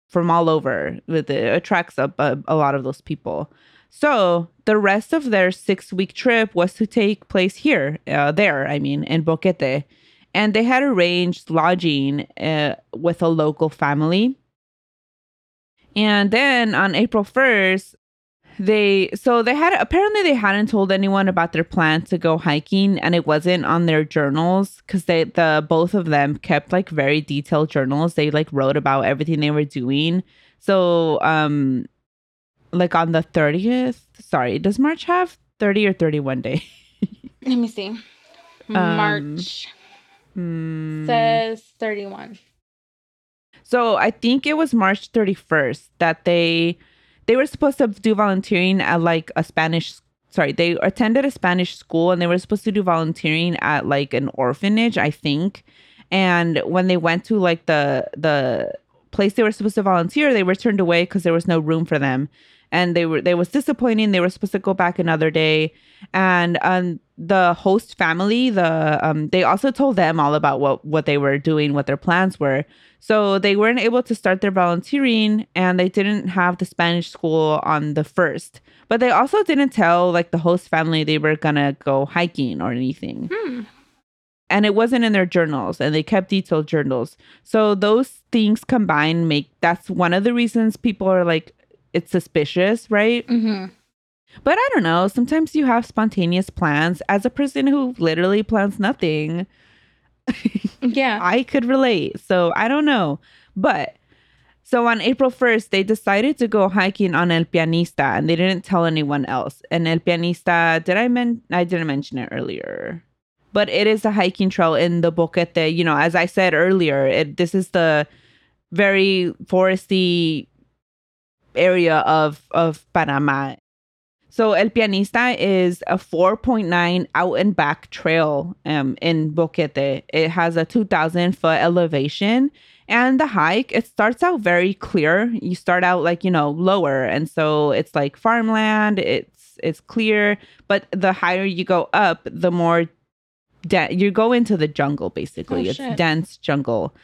from all over. It attracts up a, a lot of those people. So the rest of their six week trip was to take place here, uh, there, I mean, in Boquete. And they had arranged lodging uh, with a local family. And then on April 1st, they so they had apparently they hadn't told anyone about their plan to go hiking and it wasn't on their journals because they the both of them kept like very detailed journals. They like wrote about everything they were doing. So um like on the 30th sorry does march have 30 or 31 day? Let me see. Um, march um, says 31 so i think it was march 31st that they they were supposed to do volunteering at like a Spanish sorry, they attended a Spanish school and they were supposed to do volunteering at like an orphanage, I think. And when they went to like the the place they were supposed to volunteer, they were turned away because there was no room for them. And they were they was disappointing. They were supposed to go back another day. And um the host family, the um they also told them all about what what they were doing, what their plans were. So they weren't able to start their volunteering and they didn't have the Spanish school on the first. But they also didn't tell like the host family they were gonna go hiking or anything. Hmm. And it wasn't in their journals and they kept detailed journals. So those things combined make that's one of the reasons people are like, it's suspicious, right? Mm-hmm. But I don't know. Sometimes you have spontaneous plans as a person who literally plans nothing yeah. I could relate. So I don't know. But so on April 1st, they decided to go hiking on El Pianista and they didn't tell anyone else. And El Pianista, did I men I didn't mention it earlier. But it is a hiking trail in the Boquete. You know, as I said earlier, it, this is the very foresty area of of Panama. So El Pianista is a 4.9 out and back trail um, in Boquete. It has a 2,000 foot elevation. And the hike, it starts out very clear. You start out like, you know, lower. And so it's like farmland, it's it's clear. But the higher you go up, the more de- you go into the jungle, basically. Oh, it's dense jungle.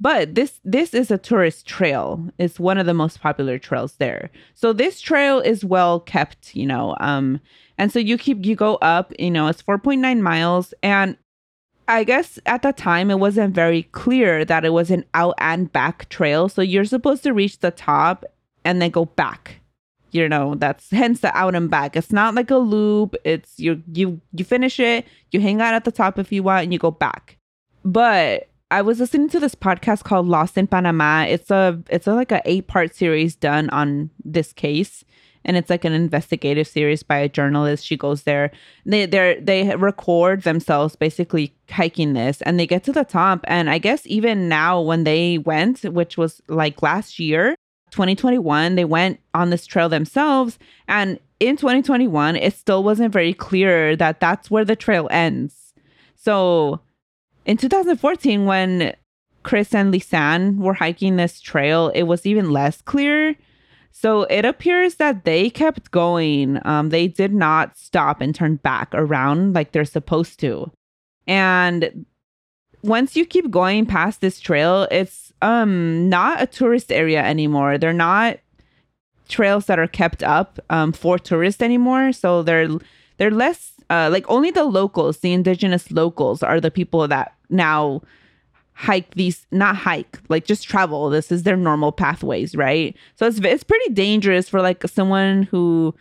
But this this is a tourist trail. It's one of the most popular trails there. So this trail is well kept, you know. Um, and so you keep you go up, you know, it's 4.9 miles. And I guess at the time it wasn't very clear that it was an out and back trail. So you're supposed to reach the top and then go back. You know, that's hence the out and back. It's not like a loop. It's you you you finish it, you hang out at the top if you want, and you go back. But I was listening to this podcast called Lost in Panama. It's a it's a, like a eight part series done on this case, and it's like an investigative series by a journalist. She goes there. They they they record themselves basically hiking this, and they get to the top. And I guess even now when they went, which was like last year, 2021, they went on this trail themselves, and in 2021, it still wasn't very clear that that's where the trail ends. So in 2014, when Kris and Lisanne were hiking this trail, it was even less clear. So it appears that they kept going. Um, they did not stop and turn back around like they're supposed to. And once you keep going past this trail, it's um not a tourist area anymore. They're not trails that are kept up um, for tourists anymore. So they're they're less uh, like only the locals, the indigenous locals, are the people that now hike these not hike like just travel. This is their normal pathways right? So it's it's pretty dangerous for like someone who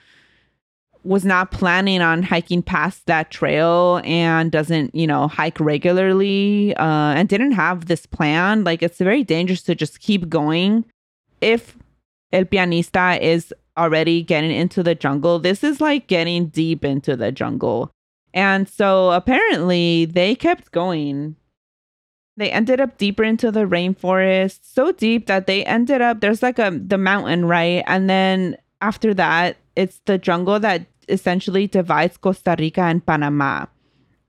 was not planning on hiking past that trail and doesn't you know hike regularly uh, and didn't have this plan. Like it's very dangerous to just keep going if el pianista is already getting into the jungle this is like getting deep into the jungle and so apparently they kept going they ended up deeper into the rainforest, so deep that they ended up there's like a the mountain, right? And then after that, it's the jungle that essentially divides Costa Rica and Panama.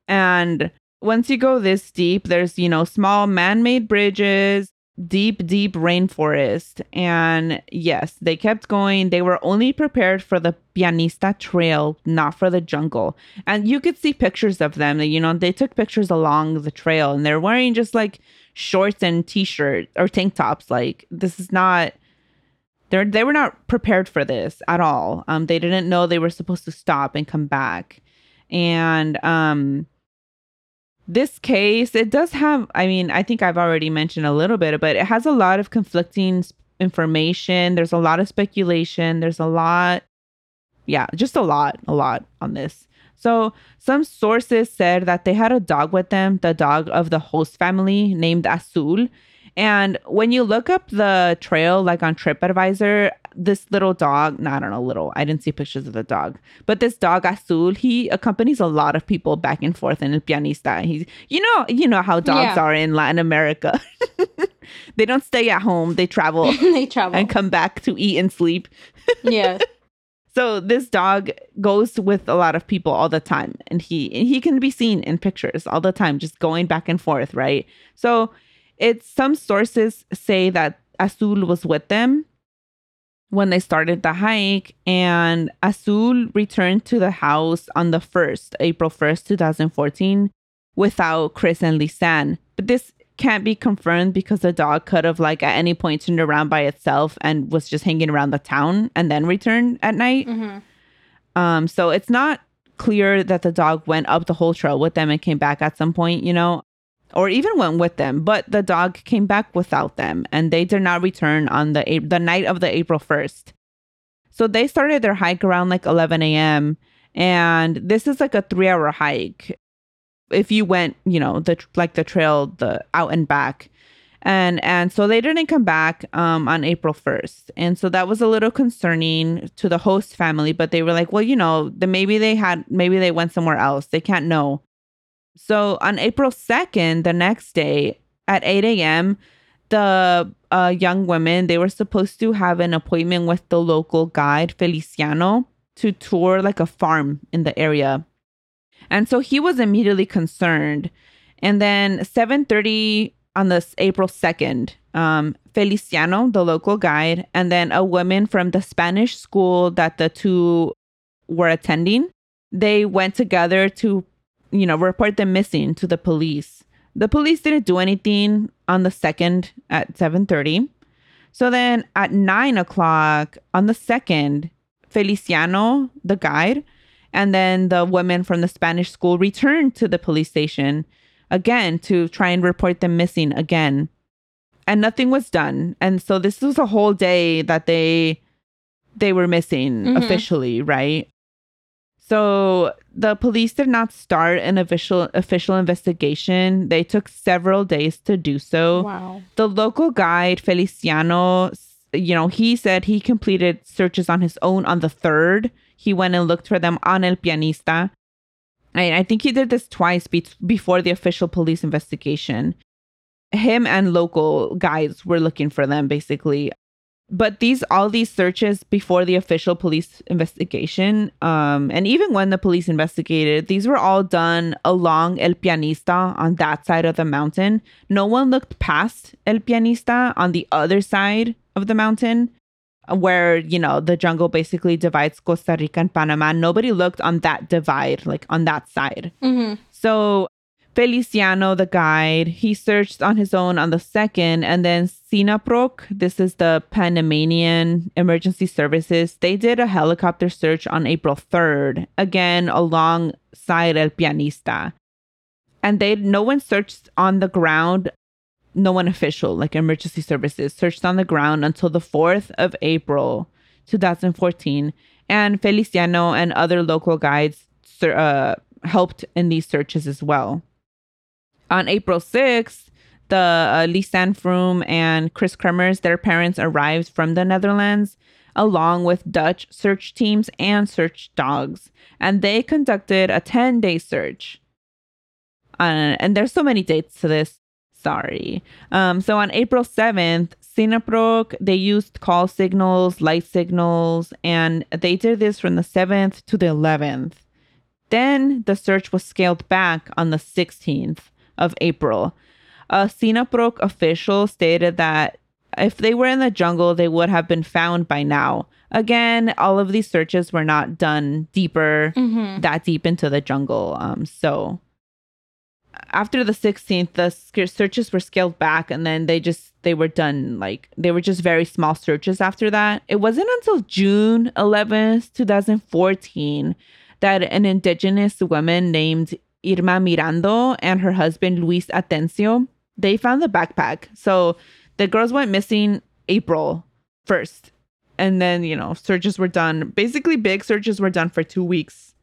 And once you go this deep, there's, you know, small man-made bridges. Deep, deep rainforest. And yes, they kept going. They were only prepared for the Pianista Trail, not for the jungle. And you could see pictures of them. You know, they took pictures along the trail and they're wearing just like shorts and t-shirt or tank tops. Like this is not They're, they were not prepared for this at all. Um, they didn't know they were supposed to stop and come back. And um this case, it does have, I mean, I think I've already mentioned a little bit, but it has a lot of conflicting information. There's a lot of speculation. There's a lot, yeah, just a lot, a lot on this. So, some sources said that they had a dog with them, the dog of the host family named Azul. And when you look up the trail, like on TripAdvisor, this little dog, no, I don't know, little, I didn't see pictures of the dog, but this dog Azul, he accompanies a lot of people back and forth in El Pianista. He's, you know, you know how dogs yeah. are in Latin America. they don't stay at home, they travel. they travel. And come back to eat and sleep. yeah. So this dog goes with a lot of people all the time and he he can be seen in pictures all the time just going back and forth, right? So it's some sources say that Azul was with them when they started the hike, and Azul returned to the house on the 1st, April 1st, 2014, without Kris and Lisanne. But this can't be confirmed because the dog could have, like, at any point turned around by itself and was just hanging around the town and then returned at night. Mm-hmm. Um, so it's not clear that the dog went up the whole trail with them and came back at some point, you know or even went with them, but the dog came back without them and they did not return on the the night of the April 1st. So they started their hike around like 11 a.m. and this is like a 3-hour hike. If you went, you know, the like the trail the out and back. And and so they didn't come back um on April 1st. And so that was a little concerning to the host family, but they were like, well, you know, then maybe they had maybe they went somewhere else. They can't know. So on April 2nd, the next day at 8 a.m., the uh, young women, they were supposed to have an appointment with the local guide, Feliciano, to tour like a farm in the area. And so he was immediately concerned. And then 7:30 on this April 2nd, um, Feliciano, the local guide, and then a woman from the Spanish school that the two were attending, they went together to you know, report them missing to the police. The police didn't do anything on the second at 7:30. So then at nine o'clock on the second, Feliciano, the guide, and then the women from the Spanish school returned to the police station again to try and report them missing again. And nothing was done. And so this was a whole day that they they were missing mm-hmm. officially, right? So the police did not start an official official investigation. They took several days to do so. Wow. The local guide Feliciano, you know, he said he completed searches on his own on the 3rd. He went and looked for them on El Pianista. I, I think he did this twice be- before the official police investigation. Him and local guides were looking for them basically but these all these searches before the official police investigation um, and even when the police investigated these were all done along el pianista on that side of the mountain. No one looked past el pianista on the other side of the mountain where you know the jungle basically divides costa rica and panama. Nobody looked on that divide like on that side. Mm-hmm. so Feliciano, the guide, he searched on his own on the second, and then SINAPROC, this is the Panamanian Emergency Services, they did a helicopter search on April 3rd, again alongside El Pianista. And they no one searched on the ground, no one official, like emergency services, searched on the ground until the 4th of April, 2014. And Feliciano and other local guides uh, helped in these searches as well. On April 6th, the uh, Lisanne Froon and Kris Kremers, their parents arrived from the Netherlands along with Dutch search teams and search dogs, and they conducted a 10 day search. Uh, and there's so many dates to this. Sorry. Um, so on April 7th, SINAPROC, they used call signals, light signals, and they did this from the 7th to the 11th. Then the search was scaled back on the 16th of April. A SINAPROC official stated that if they were in the jungle, they would have been found by now. Again, all of these searches were not done deeper, Mm-hmm. that deep into the jungle. Um, so after the 16th, the searches were scaled back, and then they just they were done like they were just very small searches after that. It wasn't until June 11th, 2014, that an indigenous woman named Irma Mirando and her husband Luis Atencio they found the backpack. So the girls went missing April 1st. And then, you know, searches were done. Basically, big searches were done for two weeks.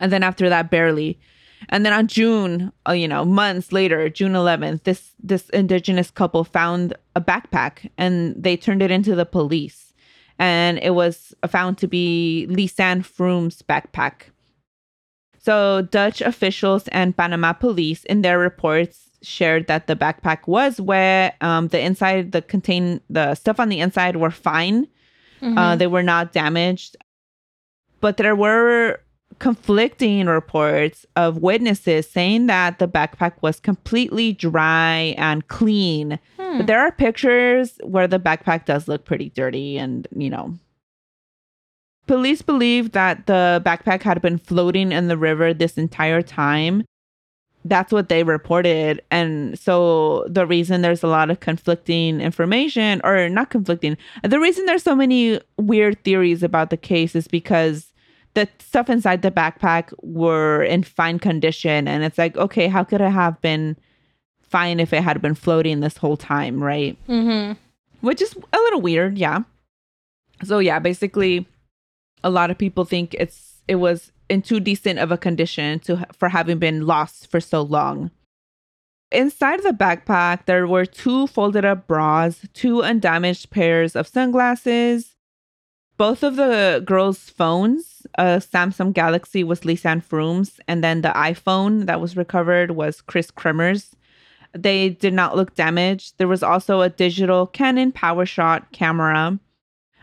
And then after that, barely. And then on June, uh, you know, months later, June 11th, this this indigenous couple found a backpack and they turned it into the police. And it was found to be Lisanne Froon's backpack. So Dutch officials and Panama police in their reports shared that the backpack was wet. Um, the inside, the contain the stuff on the inside were fine. Uh, they were not damaged, but there were conflicting reports of witnesses saying that the backpack was completely dry and clean. Hmm. But there are pictures where the backpack does look pretty dirty and, you know. Police believe that the backpack had been floating in the river this entire time. That's what they reported. And so the reason there's a lot of conflicting information, or not conflicting, the reason there's so many weird theories about the case is because the stuff inside the backpack were in fine condition. And it's like, okay, how could it have been fine if it had been floating this whole time, right? Mm-hmm. which is a little weird yeah so yeah basically a lot of people think it's it was in too decent of a condition to for having been lost for so long. Inside the backpack there were two folded up bras two undamaged pairs of sunglasses both of the girls phones. A samsung galaxy was lisanne froon's and then the iphone that was recovered was kris kremer's they did not look damaged. There was also a digital Canon PowerShot camera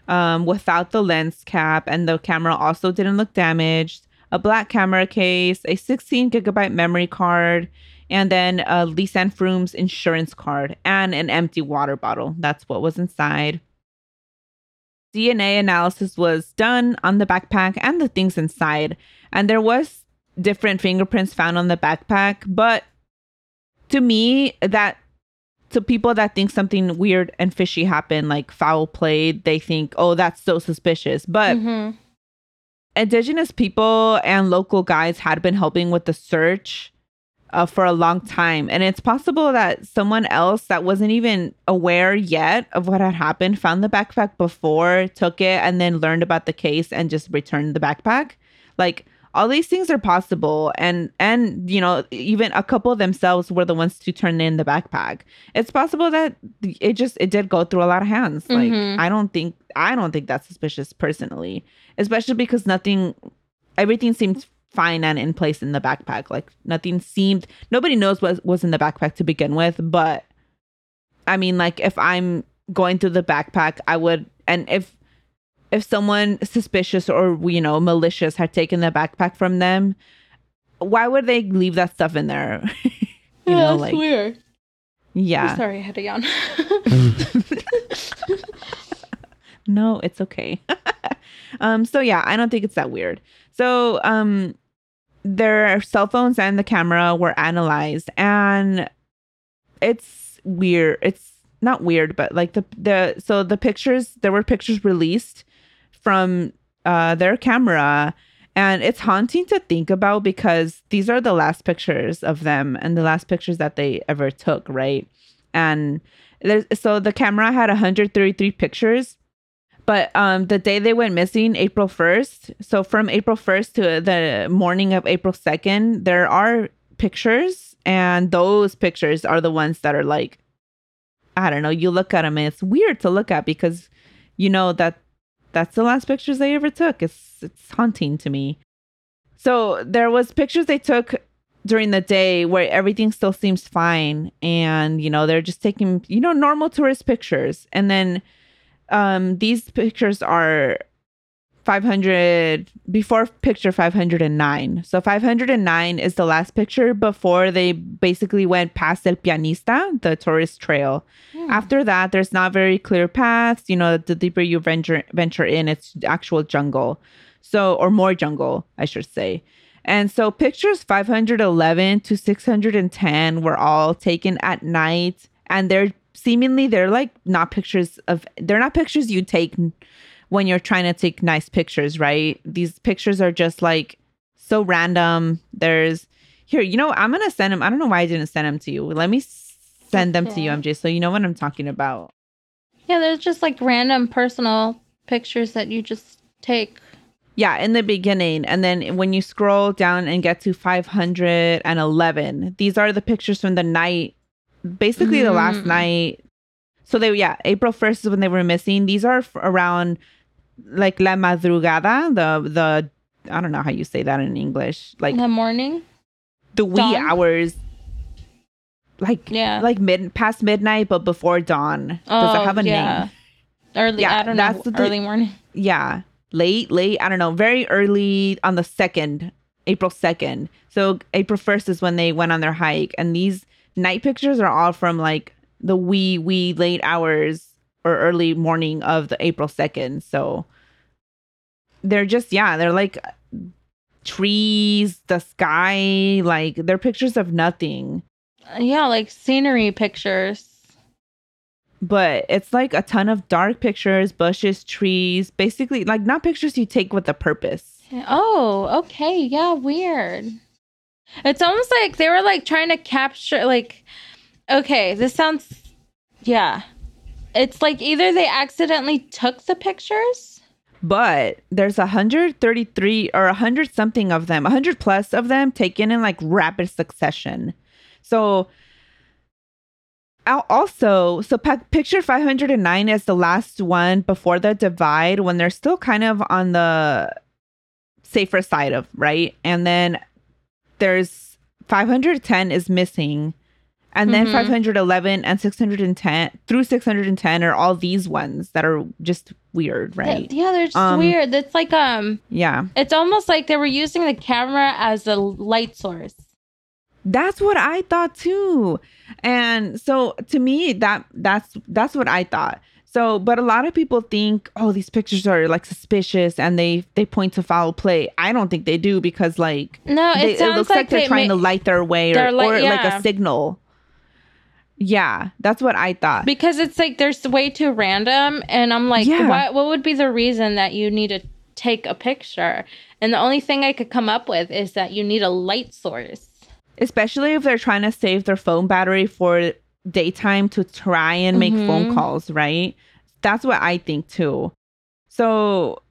um, without the lens cap, and the camera also didn't look damaged. A black camera case, a 16 gigabyte memory card, and then a Lisanne Froon's insurance card and an empty water bottle. That's what was inside. DNA analysis was done on the backpack and the things inside, and there was different fingerprints found on the backpack, but to me that to people that think something weird and fishy happened like foul play they think oh that's so suspicious. But Mm-hmm. indigenous people and local guys had been helping with the search uh, for a long time. And it's possible that someone else that wasn't even aware yet of what had happened found the backpack before took it and then learned about the case and just returned the backpack. Like all these things are possible. And and you know even a couple themselves were the ones to turn in the backpack. It's possible that it just it did go through a lot of hands. Like Mhm. i don't think i don't think that's suspicious personally especially because nothing everything seemed fine and in place in the backpack. Like nothing seemed nobody knows what was in the backpack to begin with but i mean like if i'm going through the backpack i would and if if someone suspicious or you know malicious had taken the backpack from them why would they leave that stuff in there? You yeah, know that's like weird. yeah. Sorry, I had a yawn. no it's okay. Um so yeah i don't think it's that weird. So um their cell phones and the camera were analyzed and it's weird. It's not weird but like the the so the pictures there were pictures released from uh their camera. And it's haunting to think about because these are the last pictures of them and the last pictures that they ever took right? And so the camera had 133 pictures but um the day they went missing april 1st so from april 1st to the morning of april 2nd there are pictures and those pictures are the ones that are like i don't know you look at them and it's weird to look at because you know that that's the last pictures they ever took. It's it's haunting to me. So there was pictures they took during the day where everything still seems fine and you know they're just taking you know normal tourist pictures. And then um these pictures are 500 before picture 509. So 509 is the last picture before they basically went past El Pianista, the tourist trail. Hmm. After that, there's not very clear paths. You know, the deeper you venture venture in, it's actual jungle. So or more jungle, I should say. And so pictures 511 to 610 were all taken at night and they're seemingly they're like not pictures of they're not pictures you take when you're trying to take nice pictures, right? These pictures are just like so random. There's here, you know, I'm gonna send them. I don't know why I didn't send them to you. Let me send them to you, MJ, so you know what I'm talking about. Yeah, there's just like random personal pictures that you just take. Yeah, in the beginning, and then when you scroll down and get to 511, these are the pictures from the night, basically the last Mm. night. So they, yeah, April 1st is when they were missing. These are f- around like la madrugada, the the I don't know how you say that in English, like the morning. the wee dawn? hours like Yeah. like mid past midnight but before dawn does it oh, have a Oh, yeah. name Early, Yeah, I don't that's know, the- early morning. yeah late late i don't know very early on the second april 2nd so april 1st is when they went on their hike and these night pictures are all from like the wee wee late hours or early morning of the april 2nd so they're just yeah they're like trees the sky like they're pictures of nothing Yeah, like scenery pictures. but it's like a ton of dark pictures, bushes, trees, basically like not pictures you take with a purpose. Oh, okay. Yeah, weird. It's almost like they were like trying to capture like okay, this sounds yeah. It's like either they accidentally took the pictures. But there's 133 or 100 something of them, 100 plus of them taken in like rapid succession. So also, so picture 509 is the last one before the divide when they're still kind of on the safer side of, right? And then there's 510 is missing. And then Mhm. 511 and 610 through 610 are all these ones that are just weird, right? Yeah, they're just Um, weird. It's like um Yeah. it's almost like they were using the camera as a light source. That's what I thought too. And so to me that that's that's what I thought. So but a lot of people think, "Oh, these pictures are like suspicious and they they point to foul play." I don't think they do because like No, it they, it looks like, like, they're they trying ma- to light their way or, they're like- like a signal. Yeah, that's what I thought. because it's like there's way too random and i'm like Yeah. what what would be the reason that you need to take a picture and the only thing i could come up with is that you need a light source especially if they're trying to save their phone battery for daytime to try and make phone Mhm. calls, right? That's what I think too. So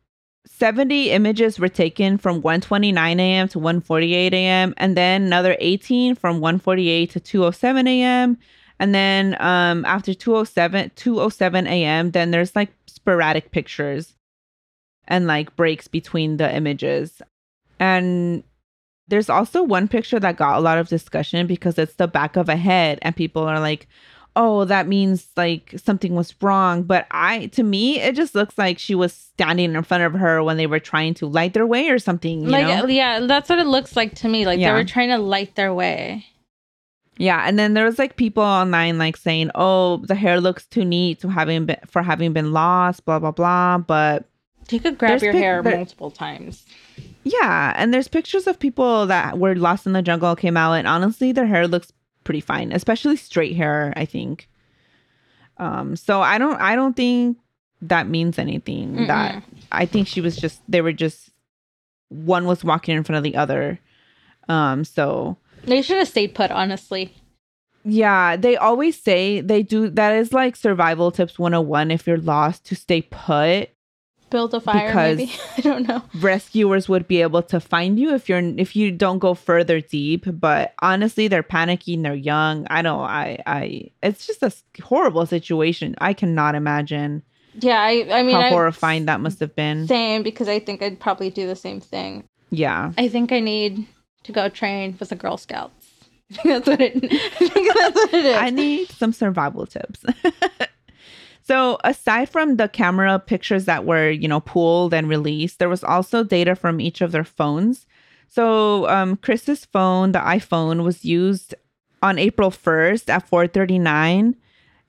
70 images were taken from 1:29 a.m. to 1:48 a.m. and then another 18 from 1:48 to 2:07 a.m. and then um after 2:07 2:07 a.m. then there's like sporadic pictures and like breaks between the images. And there's also one picture that got a lot of discussion because it's the back of a head and people are like oh that means like something was wrong but i to me it just looks like she was standing in front of her when they were trying to light their way or something you like know yeah that's what it looks like to me like Yeah. they were trying to light their way yeah and then there was like people online like saying oh the hair looks too neat to having been for having been lost blah blah blah but you could grab your pic- hair there- multiple times Yeah, and there's pictures of people that were lost in the jungle came out, and honestly, their hair looks pretty fine, especially straight hair. I think. Um, so I don't, I don't think that means anything. That I think she was just, they were just, one was walking in front of the other. Um, so they should have stayed put honestly. Yeah, they always say they do. That is like survival tips 101 if you're lost to stay put. build a fire Because- maybe i don't know. rescuers would be able to find you if you're if you don't go further deep but honestly they're panicking they're young. I don't i i it's just a horrible situation. I cannot imagine yeah i i mean how I, horrifying that must have been. Same because i think i'd probably do the same thing. Yeah. I think I need to go train with the Girl Scouts. I think that's what it. I think that's what it is. i need some survival tips So, aside from the camera pictures that were, you know, pulled and released, there was also data from each of their phones. So, um, Kris's phone, the iPhone, was used on April 1st at 4:39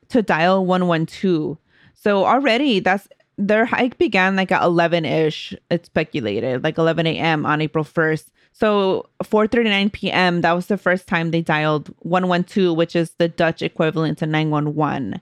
to dial 112. So already that's their hike began like at 11ish. It's speculated like 11 a.m. on April 1st. So 4:39 p.m. That was the first time they dialed 112, which is the Dutch equivalent to 911.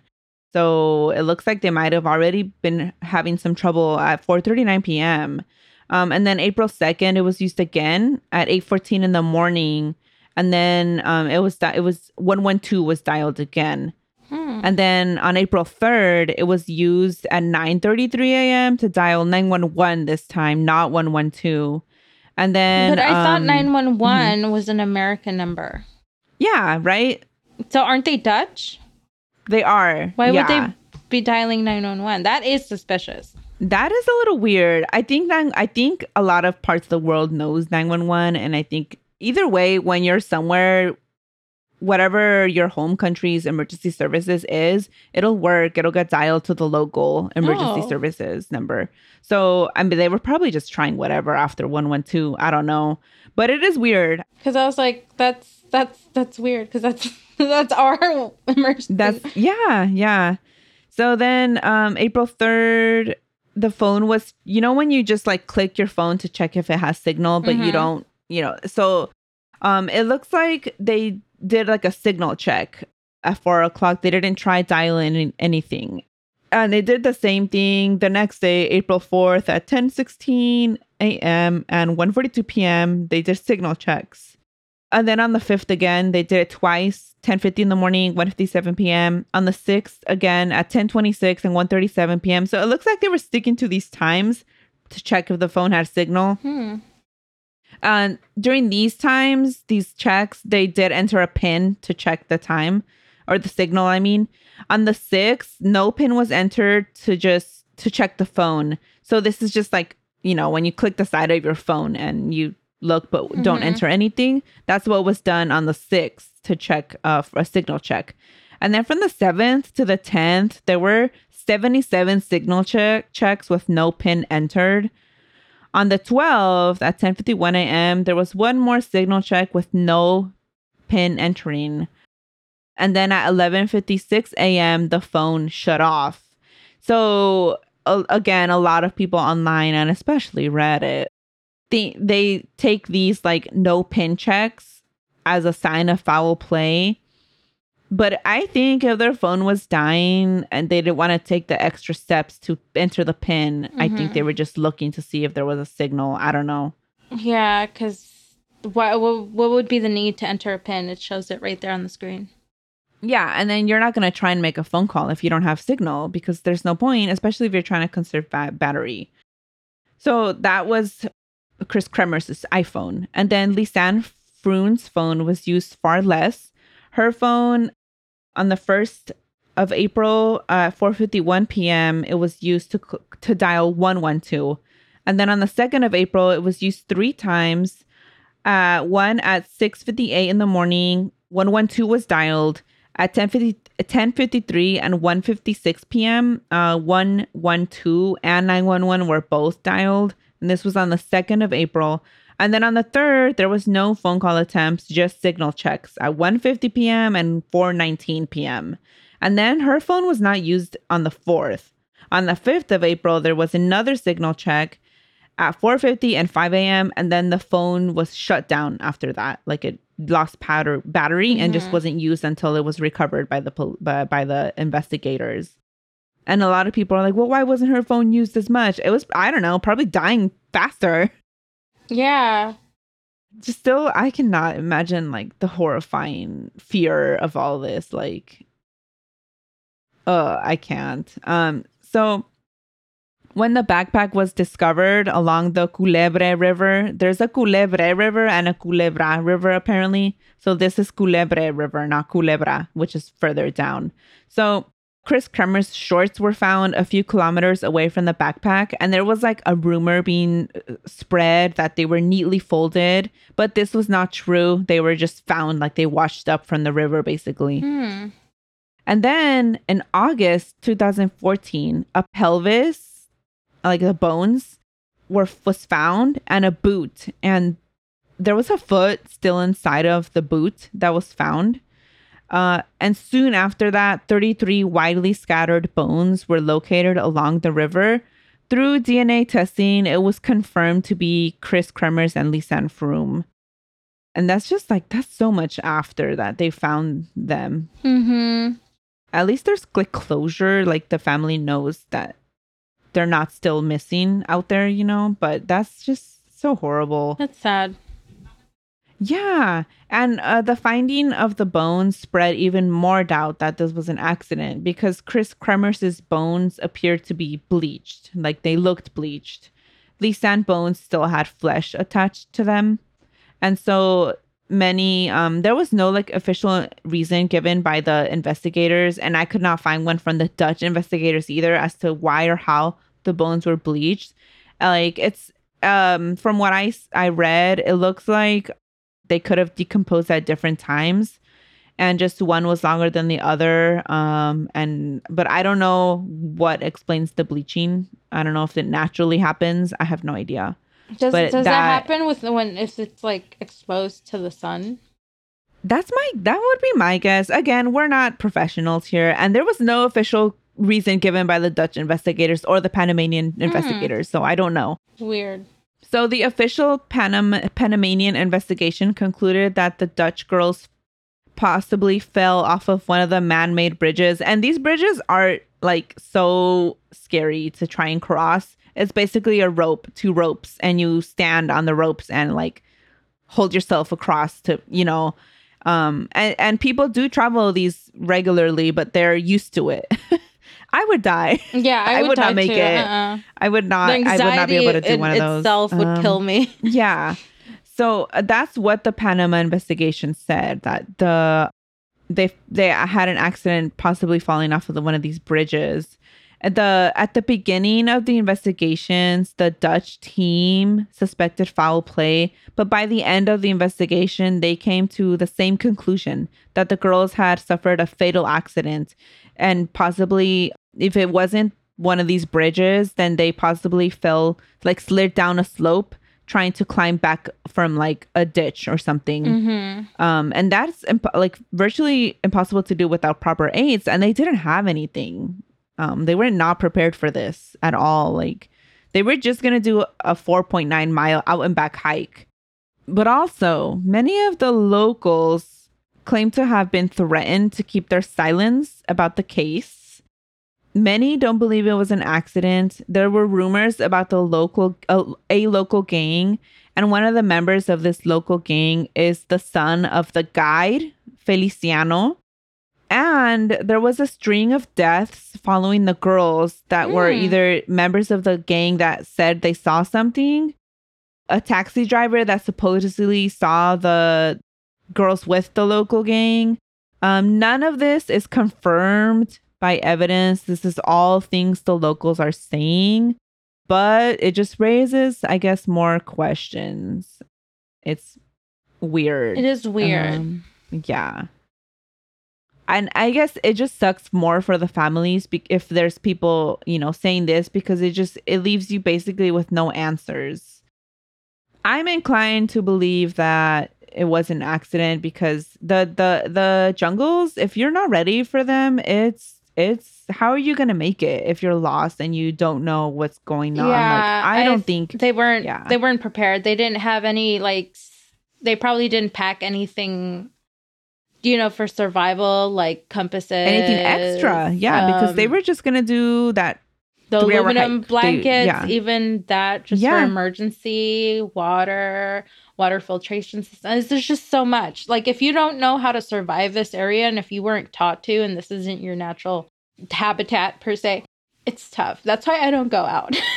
So it looks like they might have already been having some trouble at 4:39 p.m. Um, and then April 2nd, it was used again at 8:14 in the morning, and then um, it was that it was 112 was dialed again. Hmm. And then on April 3rd, it was used at 9:33 a.m. to dial 911 this time, not 112. And then But I um, thought 911 mm-hmm. was an American number. Yeah, right? So aren't they Dutch? They are. Why yeah. would they be dialing 911? That is suspicious. That is a little weird. I think that I think a lot of parts of the world knows 911 and I think either way when you're somewhere whatever your home country's emergency services is, it'll work. It'll get dialed to the local emergency oh. services number. So, I mean, they were probably just trying whatever after 112. I don't know. But it is weird. Because I was like, that's, that's, that's weird. Because that's, that's our emergency. That's, yeah, yeah. So then, um, April 3rd, the phone was, you know, when you just like click your phone to check if it has signal, but mm-hmm. you don't, you know, so um, it looks like they did like a signal check at four o'clock. They didn't try dialing anything. And they did the same thing the next day, April 4th at 10 16 a.m. and 1 42 p.m. They did signal checks. And then on the 5th again, they did it twice, 10:50 in the morning, 1:57 p.m. On the 6th again at 10:26 and 1:37 p.m. So it looks like they were sticking to these times to check if the phone had signal. Hmm. And during these times, these checks, they did enter a pin to check the time or the signal, I mean. On the 6th, no pin was entered to just to check the phone. So this is just like, you know, when you click the side of your phone and you look but mm-hmm. don't enter anything, that's what was done on the 6th to check uh, a signal check. And then from the 7th to the 10th, there were 77 signal check checks with no pin entered. On the 12th at 10:51 a.m., there was one more signal check with no pin entering. And then at 11:56 a.m., the phone shut off. So uh, again, a lot of people online and especially Reddit, they they take these like no pin checks as a sign of foul play but I think if their phone was dying and they didn't want to take the extra steps to enter the pin, mm-hmm. I think they mm-hmm. were just looking to see if there was a signal. I don't know. Yeah, because what, what what would be the need to enter a pin? It shows it right there on the screen. Yeah, and then you're not going to try and make a phone call if you don't have signal because there's no point, especially if you're trying to conserve ba- battery. So that was Kris Kremers' iPhone. And then Lisanne Froon's phone was used far less. Her phone on the 1st of April at 4:51 p.m. it was used to to dial 112. And then on the 2nd of April it was used 3 times. Uh, one at 6:58 in the morning, 112 was dialed at 10:50 10:53 and 1:56 p.m. Uh, 112 and 911 were both dialed, and this was on the 2nd of April. And then on the 3rd, there was no phone call attempts, just signal checks at 1:50 p.m. and 4:19 p.m. And then her phone was not used on the 4th. On the 5th of April, there was another signal check at 4:50 and 5 a.m. and then the phone was shut down after that. Like it lost powder battery mm-hmm. and just mm-hmm. wasn't used until it was recovered by the by, by the investigators. And a lot of people are like, "Well, why wasn't her phone used as much?" It was I don't know, probably dying faster. Yeah. Still, I cannot imagine like the horrifying fear of all this. Like, uh, I can't. Um, so when the backpack was discovered along the Culebre River, there's a Culebre River and a Culebra River apparently. So this is Culebre River, not Culebra, which is further down. So Kris Kremers' shorts were found a few kilometers away from the backpack, and there was like a rumor being uh, spread that they were neatly folded, but this was not true. They were just found like they washed up from the river, basically. Hmm. And then in August 2014, a pelvis, like the bones, were was found and a boot, and there was a foot still inside of the boot that was found. Uh, and soon after that, 33 widely scattered bones were located along the river. Through DNA testing, it was confirmed to be Kris Kremers and Lisanne Froon. And that's just like, that's so much after that they found them. Mm-hmm. At least there's like closure. Like the family knows that they're not still missing out there, you know? But that's just so horrible. That's sad. Yeah. And uh, the finding of the bones spread even more doubt that this was an accident because Kris Kremers' bones appeared to be bleached, like they looked bleached. Lisanne bones still had flesh attached to them. And so many, um, there was no like official reason given by the investigators, and I could not find one from the Dutch investigators either as to why or how the bones were bleached. Like it's um from what I I read, it looks like they could have decomposed at different times. And just one was longer than the other. Um and but i don't know what explains the bleaching. I don't know if it naturally happens. I have no idea. Does But does that, that- happen with when if it's like exposed to the sun? that's my that would be my guess. Again we're not professionals here. And there was no official reason given by the dutch investigators or the panamanian investigators. So i don't know. Weird. So the official Panam- Panamanian investigation concluded that the Dutch girls possibly fell off of one of the man-made bridges and these bridges are like so scary to try and cross. It's basically a rope, two ropes and you stand on the ropes and like hold yourself across to, you know, um and and people do travel these regularly but they're used to it. I would die. Yeah, I, I would, would not make too. it. Uh-uh. I would not I would not be able to do in one of those. itself would Um, kill me. yeah. So uh, that's what the Panama investigation said that the they they had an accident possibly falling off of the, one of these bridges. At the at the beginning of the investigations, the Dutch team suspected foul play, but by the end of the investigation, they came to the same conclusion that the girls had suffered a fatal accident and possibly if it wasn't one of these bridges, then they possibly fell like slid down a slope trying to climb back from like a ditch or something. Mm-hmm. Um, and that's imp- like virtually impossible to do without proper aids. And they didn't have anything. Um, they were not prepared for this at all. Like they were just gonna do a 4.9 mile out and back hike. But also, many of the locals claim to have been threatened to keep their silence about the case. Many don't believe it was an accident. There were rumors about the local uh, a local gang and one of the members of this local gang is the son of the guide, Feliciano. And there was a string of deaths following the girls that were Hmm. either members of the gang that said they saw something, a taxi driver that supposedly saw the girls with the local gang. Um, none of this is confirmed by evidence. This is all things the locals are saying but it just raises, I guess, more questions. It's weird. It is weird. Um, yeah. And I guess it just sucks more for the families be- if there's people, you know, saying this because it just it leaves you basically with no answers. I'm inclined to believe that it was an accident because the the the jungles, if you're not ready for them, it's it's how are you gonna make it if you're lost and you don't know what's going on? like, I don't think they weren't. yeah. They weren't prepared. They didn't have any like. They probably didn't pack anything. You know, for survival, like compasses, anything extra. Yeah, because they um, were just gonna do that. the aluminum hike. They- blankets, yeah. even that, just Yeah. for emergency water, water filtration systems. There's just so much. Like if you don't know how to survive this area, and if you weren't taught to, and this isn't your natural habitat per se, it's tough. That's why I don't go out.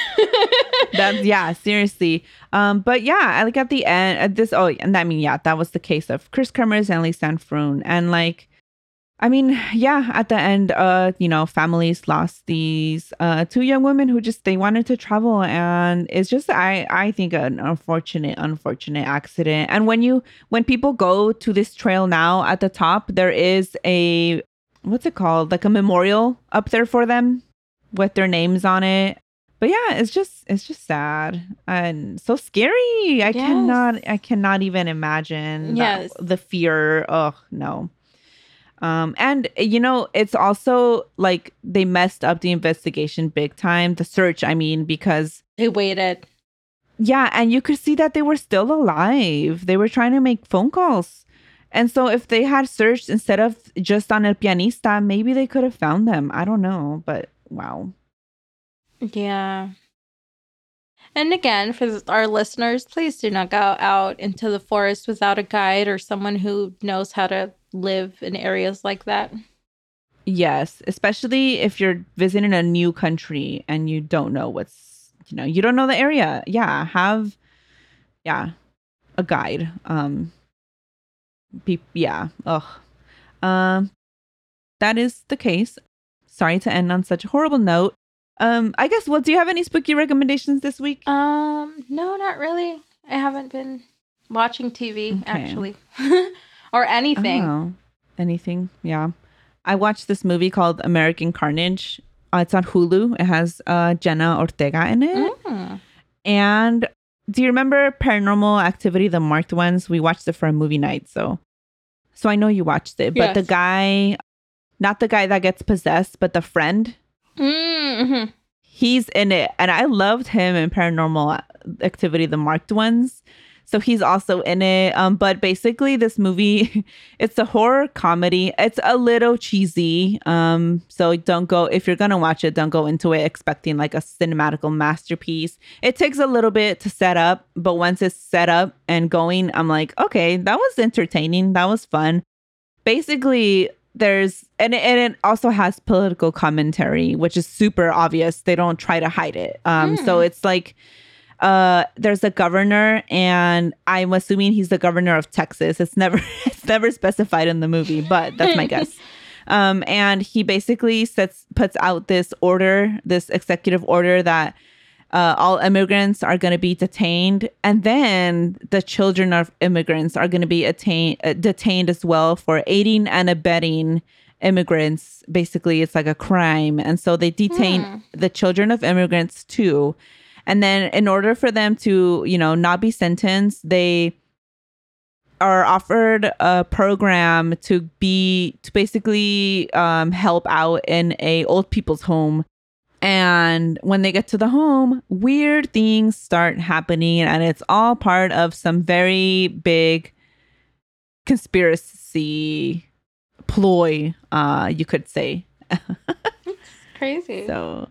That yeah, seriously. Um, but yeah, I like at the end, at this. Oh, and I mean, yeah, that was the case of Kris Kremers and Lisanne Froon, and like. I mean, yeah, at the end, uh, you know, families lost these uh two young women who just they wanted to travel and it's just I I think an unfortunate unfortunate accident. And when you when people go to this trail now at the top, there is a what's it called? Like a memorial up there for them with their names on it. But yeah, it's just it's just sad and so scary. I Yes. cannot I cannot even imagine that- Yes. the fear. Oh no. Um, and you know, it's also like they messed up the investigation big time, the search, I mean, because They waited. yeah, and you could see that they were still alive. They were trying to make phone calls. And so if they had searched instead of just on El Pianista, maybe they could have found them. I don't know, but wow. Yeah. And again, for our listeners, please do not go out into the forest without a guide or someone who knows how to live in areas like that. Yes, especially if you're visiting a new country and you don't know what's, you know, you don't know the area. Yeah, have yeah, a guide. Um be, yeah. Ugh. Um that is the case. Sorry to end on such a horrible note. Um I guess well, do you have any spooky recommendations this week? Um, no, not really. I haven't been watching TV Okay. actually. or anything. Oh, anything? Yeah. I watched this movie called American Carnage. Uh, it's on Hulu. It has uh, Jenna Ortega in it. Mm. And do you remember Paranormal Activity, the marked ones? We watched it for a movie night, so so I know you watched it. But the guy, not the guy that gets possessed, but the friend, Mhm. he's in it, and I loved him in Paranormal Activity, the marked ones. So he's also in it. Um, but basically, this movie, it's a horror comedy. It's a little cheesy. Um, so don't go if you're gonna watch it, don't go into it expecting like a cinematical masterpiece. It takes a little bit to set up, but once it's set up and going, I'm like, okay, that was entertaining. That was fun. Basically, there's and it, and it also has political commentary, which is super obvious. They don't try to hide it. Um, so Hmm. it's like uh there's a governor and i'm assuming he's the governor of texas it's never it's never specified in the movie but that's my guess um and he basically sets puts out this order this executive order that uh, all immigrants are going to be detained and then the children of immigrants are going to be attained, uh, detained as well for aiding and abetting immigrants basically it's like a crime and so they detain Hmm. the children of immigrants too and then in order for them to, you know, not be sentenced, they are offered a program to be to basically um, help out in a old people's home. And when they get to the home, weird things start happening, and it's all part of some very big conspiracy ploy, uh, you could say. Crazy. So,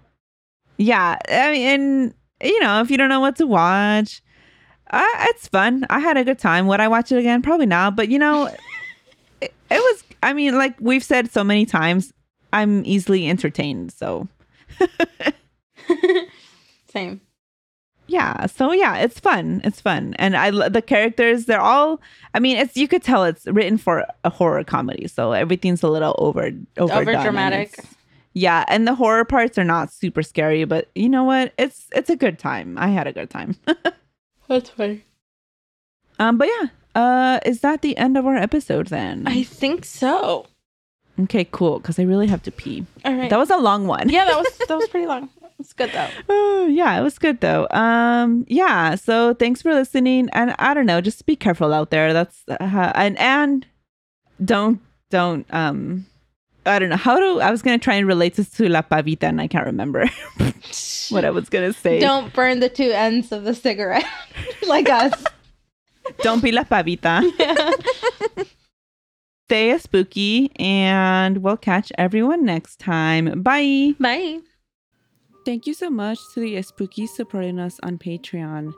yeah, I mean, and you know, if you don't know what to watch, uh, it's fun. I had a good time. Would I watch it again? Probably not. But you know, it, it was. I mean, like we've said so many times, I'm easily entertained. So Same. yeah, so yeah, it's fun. It's fun, and I the characters. They're all. I mean, it's you could tell it's written for a horror comedy, so everything's a little over over dramatic. Yeah, and the horror parts are not super scary, but you know what? It's it's a good time. I had a good time. That's funny. um, but yeah, uh, is that the end of our episode then? I think so. Okay, cool. Because I really have to pee. All right. That was a long one. yeah, that was that was pretty long. It's good though. Oh, yeah, it was good though. Um, yeah. So thanks for listening, and I don't know, just be careful out there. That's uh, and and don't don't um. I don't know how to. I was gonna try and relate this to La Pavita, and I can't remember what I was gonna say. Don't burn the two ends of the cigarette like us. Don't be La Pavita. Stay a spooky, and we'll catch everyone next time. Bye. Bye. Thank you so much to the Spookies supporting us on Patreon.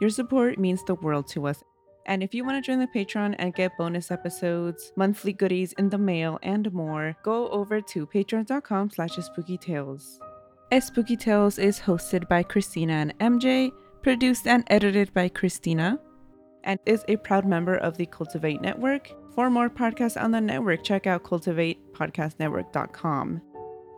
Your support means the world to us. And if you want to join the Patreon and get bonus episodes, monthly goodies in the mail, and more, go over to patreon.com slash spooky tales. Spooky Tales is hosted by Christina and MJ, produced and edited by Christina, and is a proud member of the Cultivate Network. For more podcasts on the network, check out cultivatepodcastnetwork.com.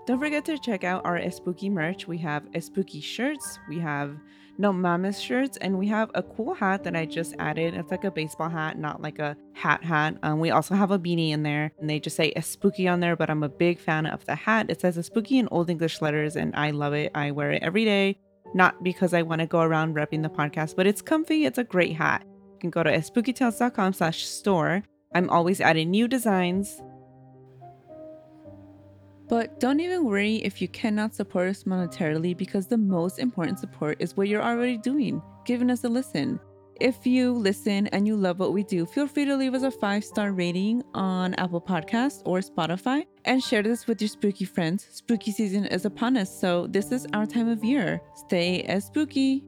Don't forget to check out our spooky merch. We have spooky shirts, we have no mamas shirts, and we have a cool hat that I just added. It's like a baseball hat, not like a hat hat. Um, we also have a beanie in there, and they just say spooky on there. But I'm a big fan of the hat. It says spooky in old English letters, and I love it. I wear it every day, not because I want to go around repping the podcast, but it's comfy. It's a great hat. You can go to spookytales.com/store. I'm always adding new designs but don't even worry if you cannot support us monetarily because the most important support is what you're already doing, giving us a listen. If you listen and you love what we do, feel free to leave us a five star rating on Apple Podcasts or Spotify and share this with your spooky friends. Spooky season is upon us, so this is our time of year. Stay as spooky.